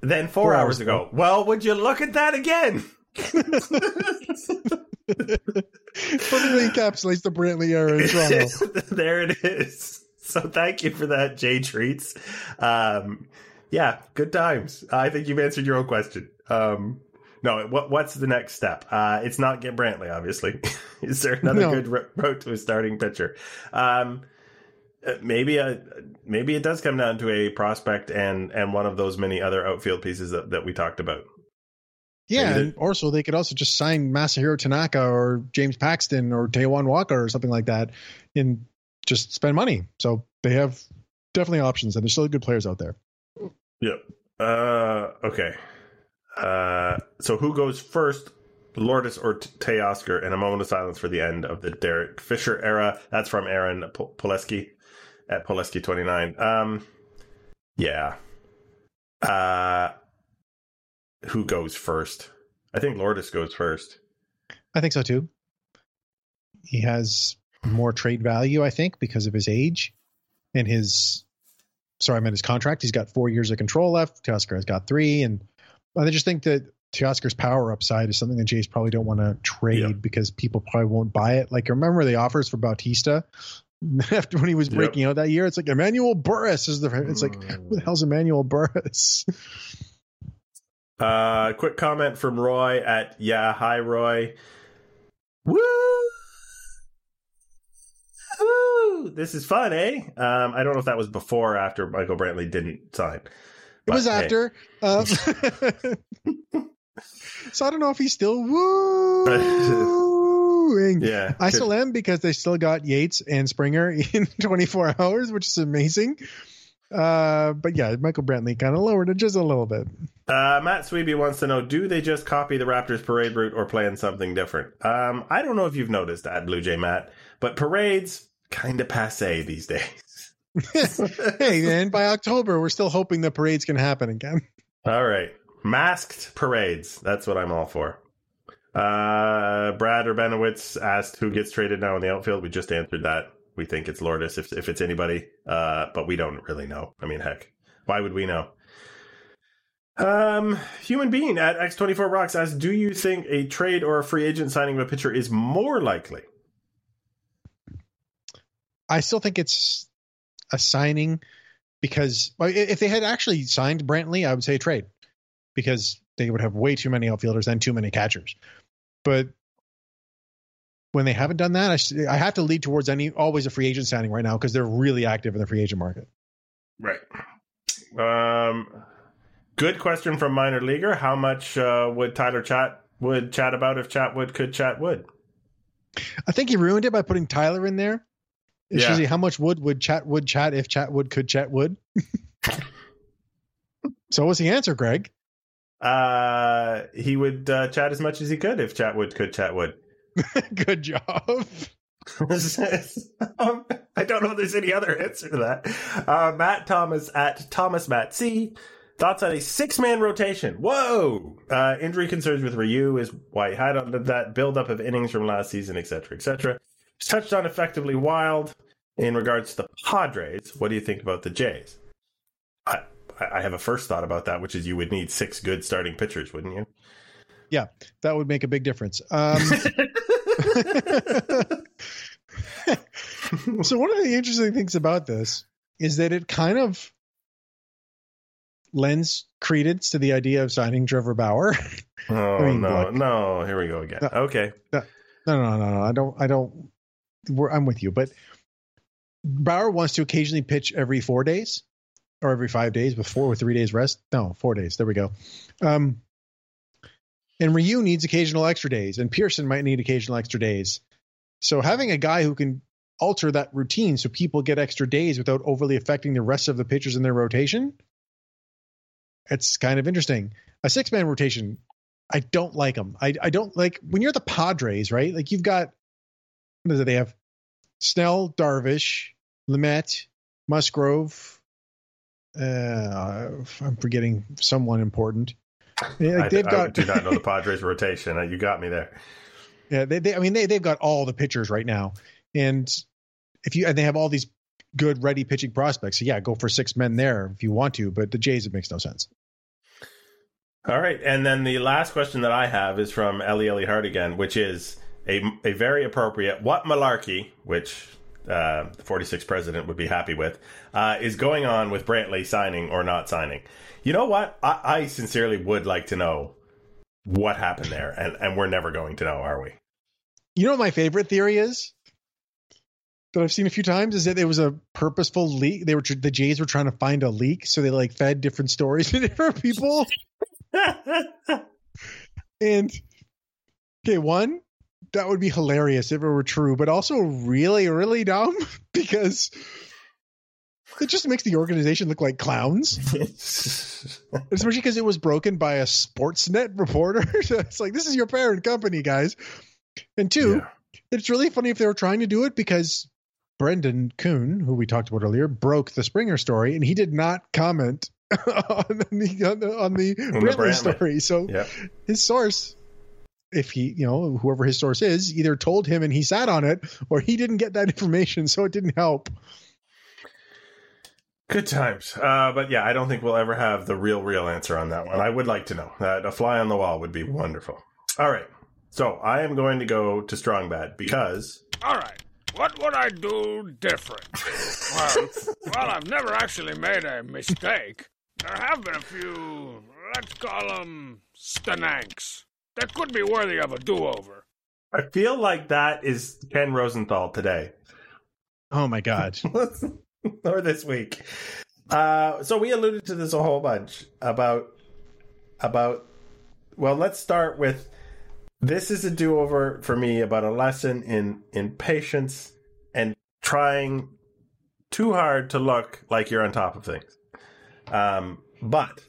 then four, Four hours, hours ago, ago. well, would you look at that again? Perfectly encapsulates the Brantley era in Toronto. there it is. So thank you for that, Jay Treats. Um, yeah, good times. I think you've answered your own question. Um, no, what what's the next step? Uh, it's not get Brantley, obviously. is there another No. good ro- route to a starting pitcher? Um, uh, maybe a, maybe it does come down to a prospect and and one of those many other outfield pieces that, that we talked about. Yeah, and also they could also just sign Masahiro Tanaka or James Paxton or Taijuan Walker or something like that, and just spend money. So they have definitely options, and there's still good players out there. Yep. Uh, okay. Uh, so who goes first? Lourdes or Teoscar? And a moment of silence for the end of the Derek Fisher era. That's from Aaron Poleski at Poleski twenty nine. Um, yeah. Uh, who goes first? I think Lourdes goes first. I think so too. He has more trade value, I think, because of his age and his. Sorry, I meant his contract. He's got four years of control left. Teoscar has got three, and I just think that Teoscar's power upside is something that Jays probably don't want to trade Yeah. because people probably won't buy it. Like remember the offers for Bautista after when he was Yep. breaking out that year. It's like Emmanuel Burriss is the. It's like who the mm. hell's Emmanuel Burriss? Uh, quick comment from Roy at Yeah, hi Roy. Woo! Woo! This is fun, eh? Um, I don't know if that was before or after Michael Brantley didn't sign. It But, was hey. after. Um, so I don't know if he's still wooing. Yeah, I still am because they still got Yates and Springer in 24 hours, which is amazing. Uh, but yeah, Michael Brantley kind of lowered it just a little bit. Uh, Matt Sweeby wants to know: Do they just copy the Raptors parade route or plan something different? Um, I don't know if you've noticed that, Blue Jay Matt, but parades kind of passe these days. hey, man, by October, we're still hoping the parades can happen again. All right. Masked parades. That's what I'm all for. Uh, Brad Urbanowitz asked who gets traded now in the outfield. We just answered that. We think it's Lourdes if, if it's anybody. Uh, but we don't really know. I mean, heck, why would we know? Um, human being at X24 Rocks asks, do you think a trade or a free agent signing of a pitcher is more likely? I still think it's a signing because if they had actually signed Brantley, I would say trade because they would have way too many outfielders and too many catchers. But when they haven't done that, I have to lead towards any always a free agent signing right now because they're really active in the free agent market. Right. Um, good question from minor leaguer. How much uh, would Tyler chat would chat about if Chatwood could chat wood? I think he ruined it by putting Tyler in there. It's Yeah. how much wood would chat would chat if chat would could chat would. so what's the answer, Greg? Uh, he would uh, chat as much as he could if Chatwood could Chatwood. Good job. um, I don't know if there's any other answer to that. Uh, Matt Thomas at Thomas Matt C. Thoughts on a six man rotation? Whoa! Uh, injury concerns with Ryu is why he had on that buildup of innings from last season, etc., etc. Touched on effectively wild in regards to the Padres. What do you think about the Jays? I, I have a first thought about that, which is you would need six good starting pitchers, wouldn't you? Yeah, that would make a big difference. Um, so one of the interesting things about this is that it kind of lends credence to the idea of signing Trevor Bauer. Oh I mean, no, look. no! Here we go again. No. Okay, No, no, no, no, no. I don't. I don't. We're, I'm with you, but Bauer wants to occasionally pitch every four days or every five days with four or three days rest. No, four days. There we go. Um, and Ryu needs occasional extra days, and Pearson might need occasional extra days. So having a guy who can alter that routine so people get extra days without overly affecting the rest of the pitchers in their rotation, it's kind of interesting. A six man rotation I don't like them. I, I don't like when you're the Padres, right? Like you've got what is it? They have Snell, Darvish, Lamet, Musgrove. Uh, I'm forgetting someone important. Yeah, like I, they've I got do not know the Padres rotation. You got me there. yeah, they, they I mean they they've got all the pitchers right now, and if you and they have all these good ready pitching prospects. So yeah, go for six men there if you want to, but the Jays it makes no sense. All right, and then the last question that I have is from Ellie Ellie Hart again, which is a a very appropriate what malarkey, which uh, the 46th president would be happy with, uh, is going on with Brantley signing or not signing. You know what? I, I sincerely would like to know what happened there, and and we're never going to know, are we? You know what my favorite theory is that I've seen a few times is that it was a purposeful leak. They were the Jays were trying to find a leak, so they like fed different stories to different people. And okay, one that would be hilarious if it were true, but also really, really dumb because it just makes the organization look like clowns. Especially because it was broken by a Sportsnet reporter. so it's like this is your parent company, guys. And two, Yeah. it's really funny if they were trying to do it because Brendan Kuhn, who we talked about earlier, broke the Springer story, and he did not comment on the on the, on the Brantley Brantley. story. So Yep. his source, if he, you know, whoever his source is, either told him and he sat on it, or he didn't get that information, so it didn't help. Good times. Uh, but yeah, I don't think we'll ever have the real, real answer on that one. I would like to know. that a fly on the wall would be wonderful. All right. So I am going to go to Strong Bad because All right. What would I do different? Well, well, I've never actually made a mistake. There have been a few, let's call them stananks, that could be worthy of a do-over. I feel like that is Ken Rosenthal today. Oh my god! or this week. Uh, so we alluded to this a whole bunch about about. Well, let's start with this is a do over for me about a lesson in in patience and trying too hard to look like you're on top of things. Um, but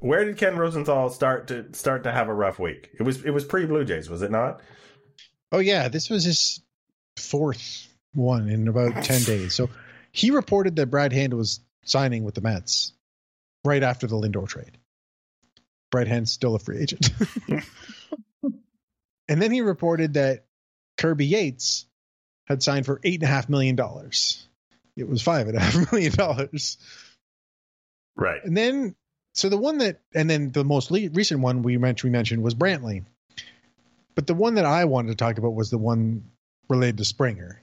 where did Ken Rosenthal start to start to have a rough week? It was it was pre Blue Jays, was it not? Oh yeah, this was his fourth one in about ten days. So he reported that Brad Hand was signing with the Mets right after the Lindor trade. Brad Hand's still a free agent. and then he reported that Kirby Yates had signed for eight and a half million dollars. It was five and a half million dollars. Right. And then, so the one that, and then the most le- recent one we mentioned, we mentioned was Brantley. But the one that I wanted to talk about was the one related to Springer.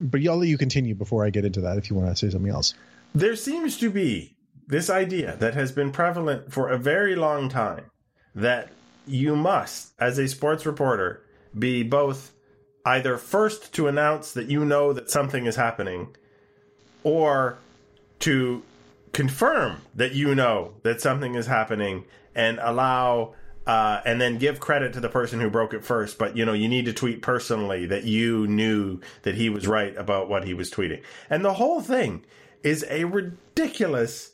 But y'all let you continue before I get into that if you want to say something else. There seems to be this idea that has been prevalent for a very long time that you must, as a sports reporter, be both either first to announce that you know that something is happening or to confirm that you know that something is happening and allow uh, and then give credit to the person who broke it first. But you know, you need to tweet personally that you knew that he was right about what he was tweeting. And the whole thing is a ridiculous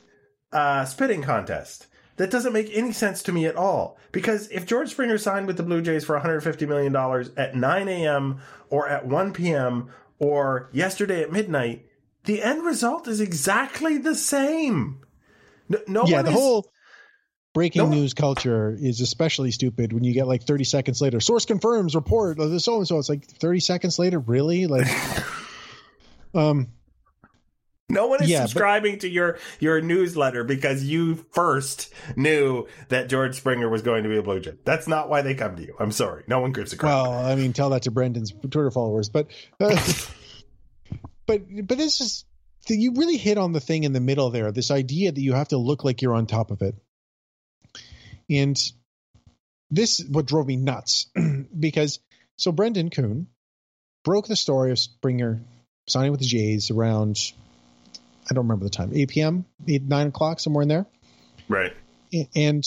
uh, spitting contest that doesn't make any sense to me at all. Because if George Springer signed with the Blue Jays for 150 million dollars at 9 a.m. or at 1 p.m. or yesterday at midnight, the end result is exactly the same. No, no yeah, the is- whole breaking No news culture is especially stupid when you get like 30 seconds later, source confirms, report, so and so. It's like 30 seconds later, really? Like, um, No one is Yeah, but- subscribing to your your newsletter because you first knew that George Springer was going to be a Blue Jay. That's not why they come to you. I'm sorry. No one gives a crap. Well, I mean, tell that to Brendan's Twitter followers, but uh, but but this is you really hit on the thing in the middle there. This idea that you have to look like you're on top of it, and this is what drove me nuts because so Brendan Kuhn broke the story of Springer signing with the Jays around I don't remember the time 8 p.m. 8 9 o'clock somewhere in there Right. And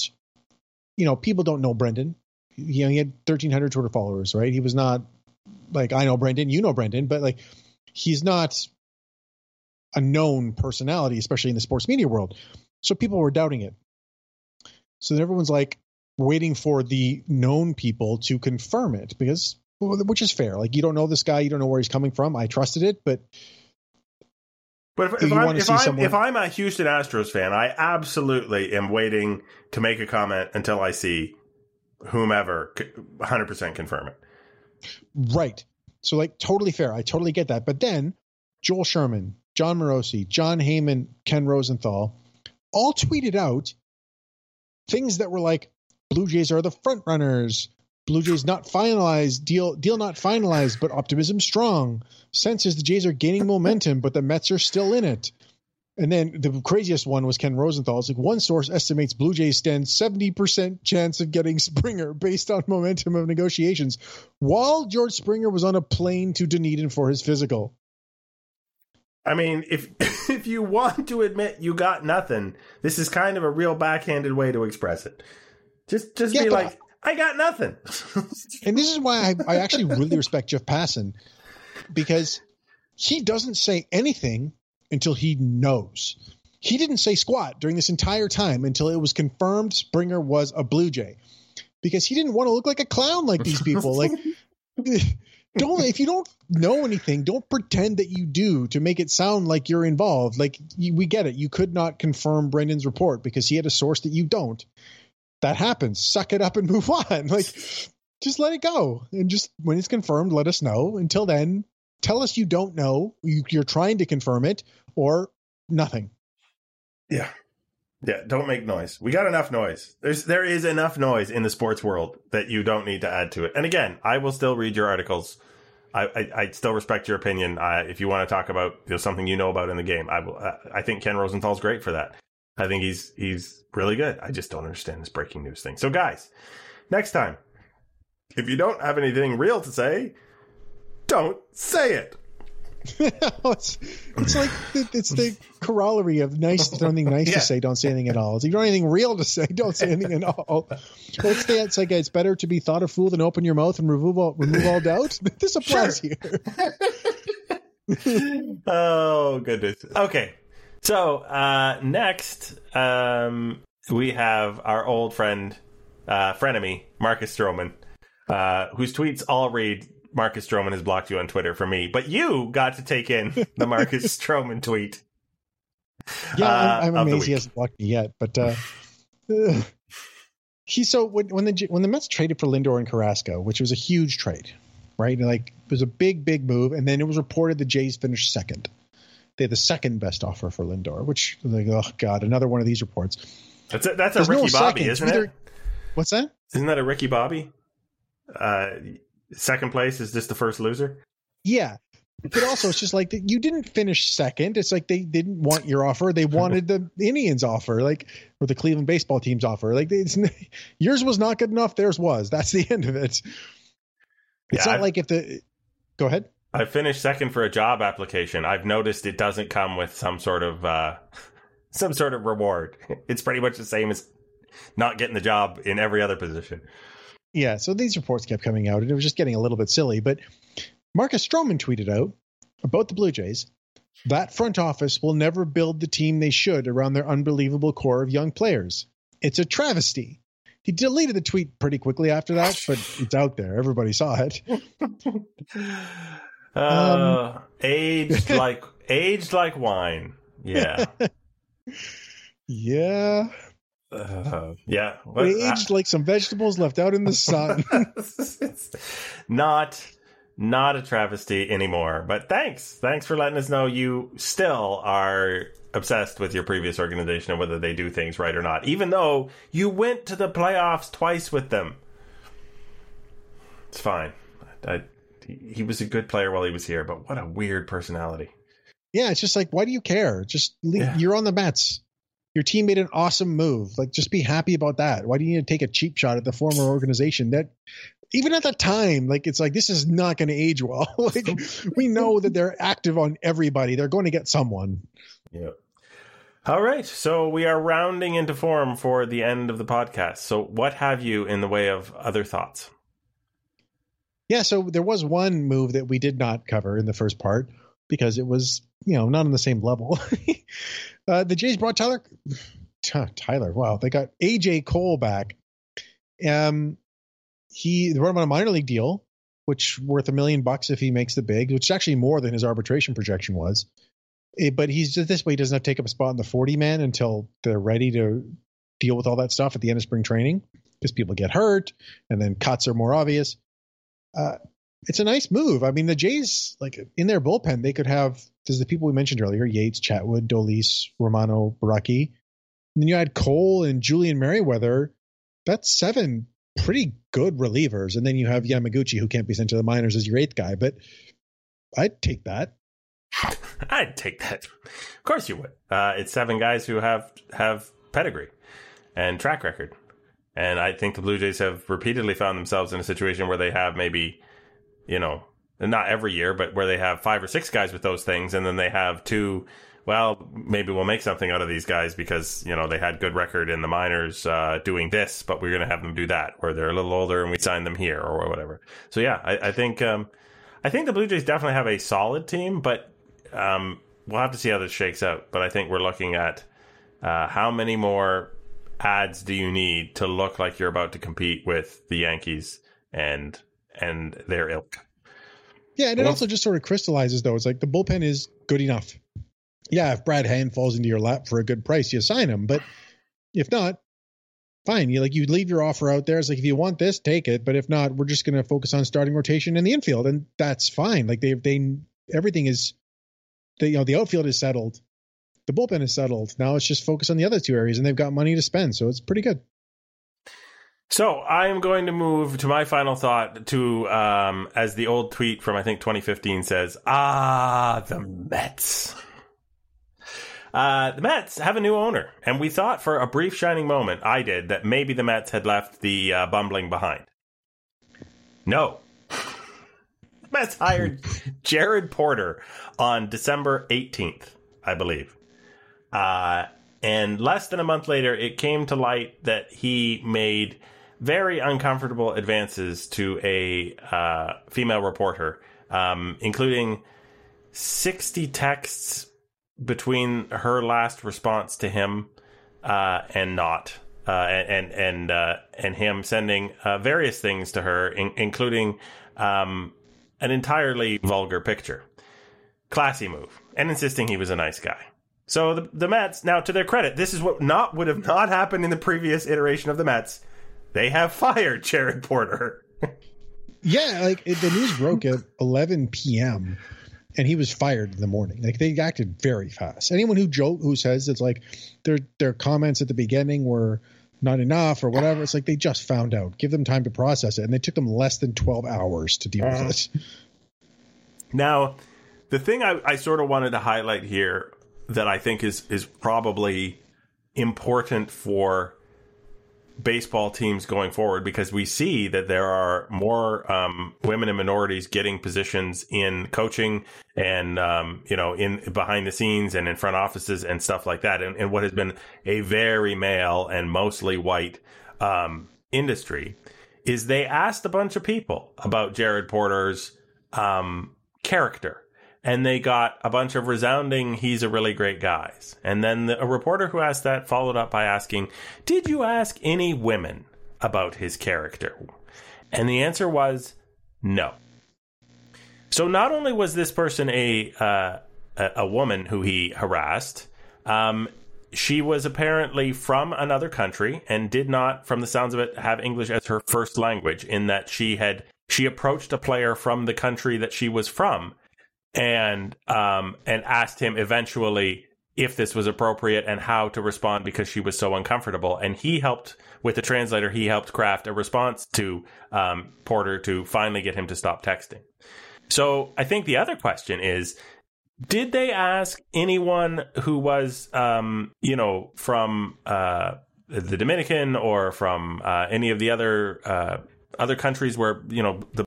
you know people don't know Brendan you know he had 1300 Twitter followers right he was not like I know Brendan you know Brendan but like he's not a known personality especially in the sports media world so people were doubting it so then everyone's like waiting for the known people to confirm it because which is fair like you don't know this guy you don't know where he's coming from I trusted it but But if, if, I'm, if, I'm, someone- if I'm a Houston Astros fan, I absolutely am waiting to make a comment until I see whomever 100% confirm it. Right. So like totally fair. I totally get that. But then Joel Sherman, Jon Morosi, Jon Heyman, Ken Rosenthal all tweeted out things that were like Blue Jays are the front runners. Blue Jays not finalized, deal deal not finalized, but optimism strong. Senses the Jays are gaining momentum, but the Mets are still in it. And then the craziest one was Ken Rosenthal. It's like one source estimates Blue Jays stand 70% chance of getting Springer based on momentum of negotiations while George Springer was on a plane to Dunedin for his physical. I mean, if if you want to admit you got nothing, this is kind of a real backhanded way to express it. Just just Yeah, be like, I got nothing. And this is why I, I actually really respect Jeff Passan because he doesn't say anything until he knows. He didn't say squat during this entire time until it was confirmed Springer was a Blue Jay because he didn't want to look like a clown like these people. Like, don't if you don't know anything, don't pretend that you do to make it sound like you're involved. Like, you, we get it. You could not confirm Brendan's report because he had a source that you don't. That happens. Suck it up and move on. Like, just let it go and just when it's confirmed let us know until then tell us you don't know you, you're trying to confirm it or nothing yeah. Yeah, don't make noise. We got enough noise. There's there is enough noise in the sports world that you don't need to add to it. And again, I will still read your articles. I, I, I still respect your opinion. Uh, if you want to talk about you know, something you know about in the game, I will. Uh, I think Ken Rosenthal's great for that. I think he's he's really good. I just don't understand this breaking news thing. So, guys, next time, if you don't have anything real to say, don't say it. it's, it's like the- it's the corollary of nice something nice Yeah. to say don't say anything at all it's like you don't have anything real to say don't say anything at all well, it's, the, it's like it's better to be thought a fool than open your mouth and remove all remove all doubt this applies here oh goodness. Okay. So uh next um we have our old friend uh frenemy, Marcus Stroman, uh whose tweets all read Marcus Stroman has blocked you on Twitter for me, but you got to take in the Marcus Stroman tweet. Yeah, uh, I'm, I'm amazed he hasn't blocked me yet. But uh, he's so when, when the when the Mets traded for Lindor and Carrasco, which was a huge trade, right? Like it was a big, big move, and then it was reported the Jays finished second. They had the second best offer for Lindor, which like oh god, another one of these reports. That's a, that's a There's no Ricky Bobby, second. isn't it? What's that? Isn't that a Ricky Bobby? Uh second place is just the first loser. Yeah. But also, it's just like you didn't finish second. It's like they didn't want your offer; they wanted the Indians' offer, like or the Cleveland baseball team's offer. Like it's, yours was not good enough; theirs was. That's the end of it. It's Yeah, not I- like if the go ahead. I finished second for a job application. I've noticed it doesn't come with some sort of uh, some sort of reward. It's pretty much the same as not getting the job in every other position. Yeah, so these reports kept coming out, and it was just getting a little bit silly. But Marcus Stroman tweeted out about the Blue Jays that front office will never build the team they should around their unbelievable core of young players. It's a travesty. He deleted the tweet pretty quickly after that, but it's out there. Everybody saw it. Uh, aged like aged like wine. Yeah, Yeah, uh, yeah. What- they aged like some vegetables left out in the sun. it's not not a travesty anymore. But thanks, thanks for letting us know you still are obsessed with your previous organization and whether they do things right or not. Even though you went to the playoffs twice with them, it's fine. I, he he was a good player while he was here, but what a weird personality. Yeah, it's just like, why do you care? Just le- Yeah. you're on the Mets. Your team made an awesome move. Like, just be happy about that. Why do you need to take a cheap shot at the former organization that? Even at the time, like it's like this is not going to age well. like we know that they're active on everybody. They're going to get someone. Yeah. All right. So we are rounding into form for the end of the podcast. So what have you in the way of other thoughts? Yeah, so there was one move that we did not cover in the first part because it was, you know, not on the same level. uh, the Jays brought Tyler, Tyler, wow, they got AJ Cole back. Um, he they brought him on a minor league deal, which worth a million bucks if he makes the big, which is actually more than his arbitration projection was. Eh, but he's just this way he doesn't have to take up a spot in the 40 man until they're ready to deal with all that stuff at the end of spring training because people get hurt and then cuts are more obvious. Uh, it's a nice move. I mean, the Jays, like in their bullpen, they could have there's the people we mentioned earlier: Yates, Chatwood, Dolis, Romano, Borucki. And then you add Cole and Julian Merryweather. That's seven pretty good relievers, and then you have Yamaguchi, who can't be sent to the minors as your eighth guy. But I'd take that. I'd take that. Of course you would. Uh, it's seven guys who have have pedigree and track record. And I think the Blue Jays have repeatedly found themselves in a situation where they have maybe, you know, not every year, but where they have five or six guys with those things, and then they have two. Well, maybe we'll make something out of these guys because you know they had good record in the minors uh, doing this, but we're going to have them do that, or they're a little older and we sign them here, or whatever. So yeah, I, I think um, I think the Blue Jays definitely have a solid team, but um, we'll have to see how this shakes out. But I think we're looking at uh, how many more ads do you need to look like you're about to compete with the Yankees and and their ilk. Yeah, and it Well- also just sort of crystallizes though. It's like the bullpen is good enough. Yeah, if Brad Hand falls into your lap for a good price, you sign him. But if not, fine. You like you leave your offer out there. It's like if you want this, take it. But if not, we're just going to focus on starting rotation in the infield, and that's fine. Like they they everything is, they, you know, the outfield is settled, the bullpen is settled. Now it's just focus on the other two areas, and they've got money to spend, so it's pretty good. So I am going to move to my final thought to um, as the old tweet from I think 2015 says, "Ah, the Mets." Uh, the Mets have a new owner, and we thought for a brief shining moment, I did, that maybe the Mets had left the uh, bumbling behind. No. The Mets hired Jared Porter on December 18th, I believe. Uh, and less than a month later, it came to light that he made very uncomfortable advances to a uh, female reporter, um, including 60 texts between her last response to him uh, and not. Uh, and and uh, and him sending uh, various things to her, in, including um, an entirely vulgar picture. Classy move, and insisting he was a nice guy. So the, the Mets, now to their credit, this is what not would have not happened in the previous iteration of the Mets. They have fired Jared Porter. Yeah, like it, the news broke at 11 p.m. and he was fired in the morning. Like they acted very fast. Anyone who joke who says it's like their their comments at the beginning were not enough or whatever, it's like they just found out. Give them time to process it, and they took them less than 12 hours to deal with uh-huh. it. Now, the thing I, I sort of wanted to highlight here that I think is is probably important for baseball teams going forward because we see that there are more um, women and minorities getting positions in coaching and um, you know in behind the scenes and in front offices and stuff like that. And, and what has been a very male and mostly white um, industry is they asked a bunch of people about Jared Porter's um, character and they got a bunch of resounding he's a really great guys. And then the, a reporter who asked that followed up by asking did you ask any women about his character? And the answer was no. So not only was this person a uh, a, a woman who he harassed um, she was apparently from another country and did not from the sounds of it have english as her first language in that she had she approached a player from the country that she was from and um and asked him eventually if this was appropriate and how to respond because she was so uncomfortable. And he helped with the translator he helped craft a response to um, porter to finally get him to stop texting. So i think the other question is Did they ask anyone who was, um, you know, from uh, the Dominican or from uh, any of the other uh, other countries where you know the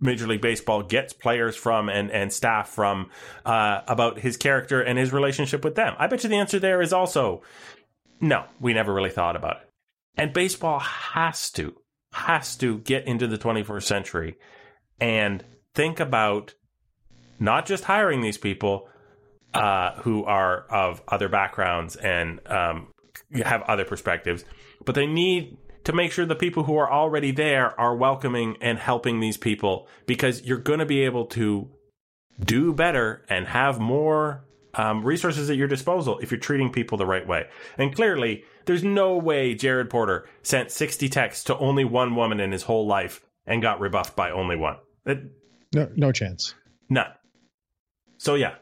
Major League Baseball gets players from and and staff from uh, about his character and his relationship with them? I bet you the answer there is also no. We never really thought about it. And baseball has to has to get into the 21st century and think about not just hiring these people uh, who are of other backgrounds and um, have other perspectives, but they need to make sure the people who are already there are welcoming and helping these people because you're going to be able to do better and have more um, resources at your disposal if you're treating people the right way. And clearly, there's no way Jared Porter sent 60 texts to only one woman in his whole life and got rebuffed by only one. It, No, no chance. None. So yeah,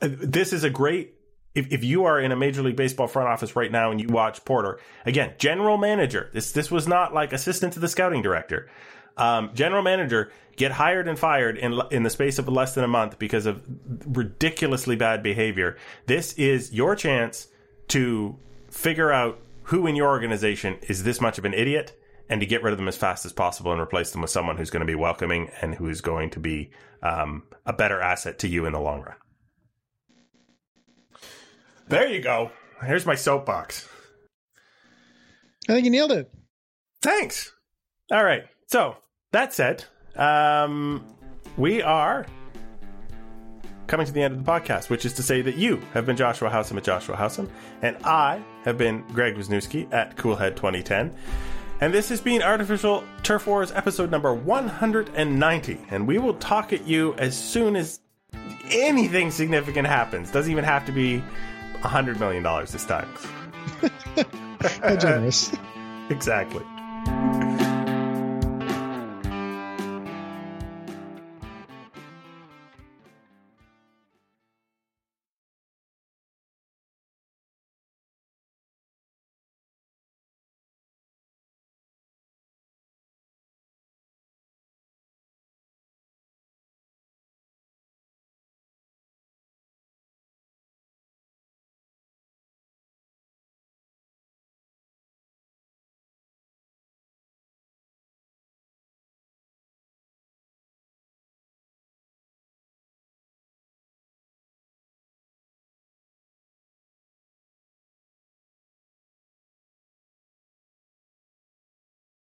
Uh, this is a great. If, if you are in a Major League Baseball front office right now and you watch Porter again, general manager. This this was not like assistant to the scouting director. Um, general manager get hired and fired in in the space of less than a month because of ridiculously bad behavior. This is your chance to figure out who in your organization is this much of an idiot and to get rid of them as fast as possible and replace them with someone who's going to be welcoming and who is going to be um, a better asset to you in the long run. There you go. Here's my soapbox. I think you nailed it. Thanks. All right. So that said, um, we are coming to the end of the podcast, which is to say that you have been Joshua Howsam at Joshua Howsam, and I have been Greg Wisniewski at Coolhead 2010. And this has been Artificial Turf Wars episode number 190. And we will talk at you as soon as anything significant happens. Doesn't even have to be $100 million this time. How generous. exactly.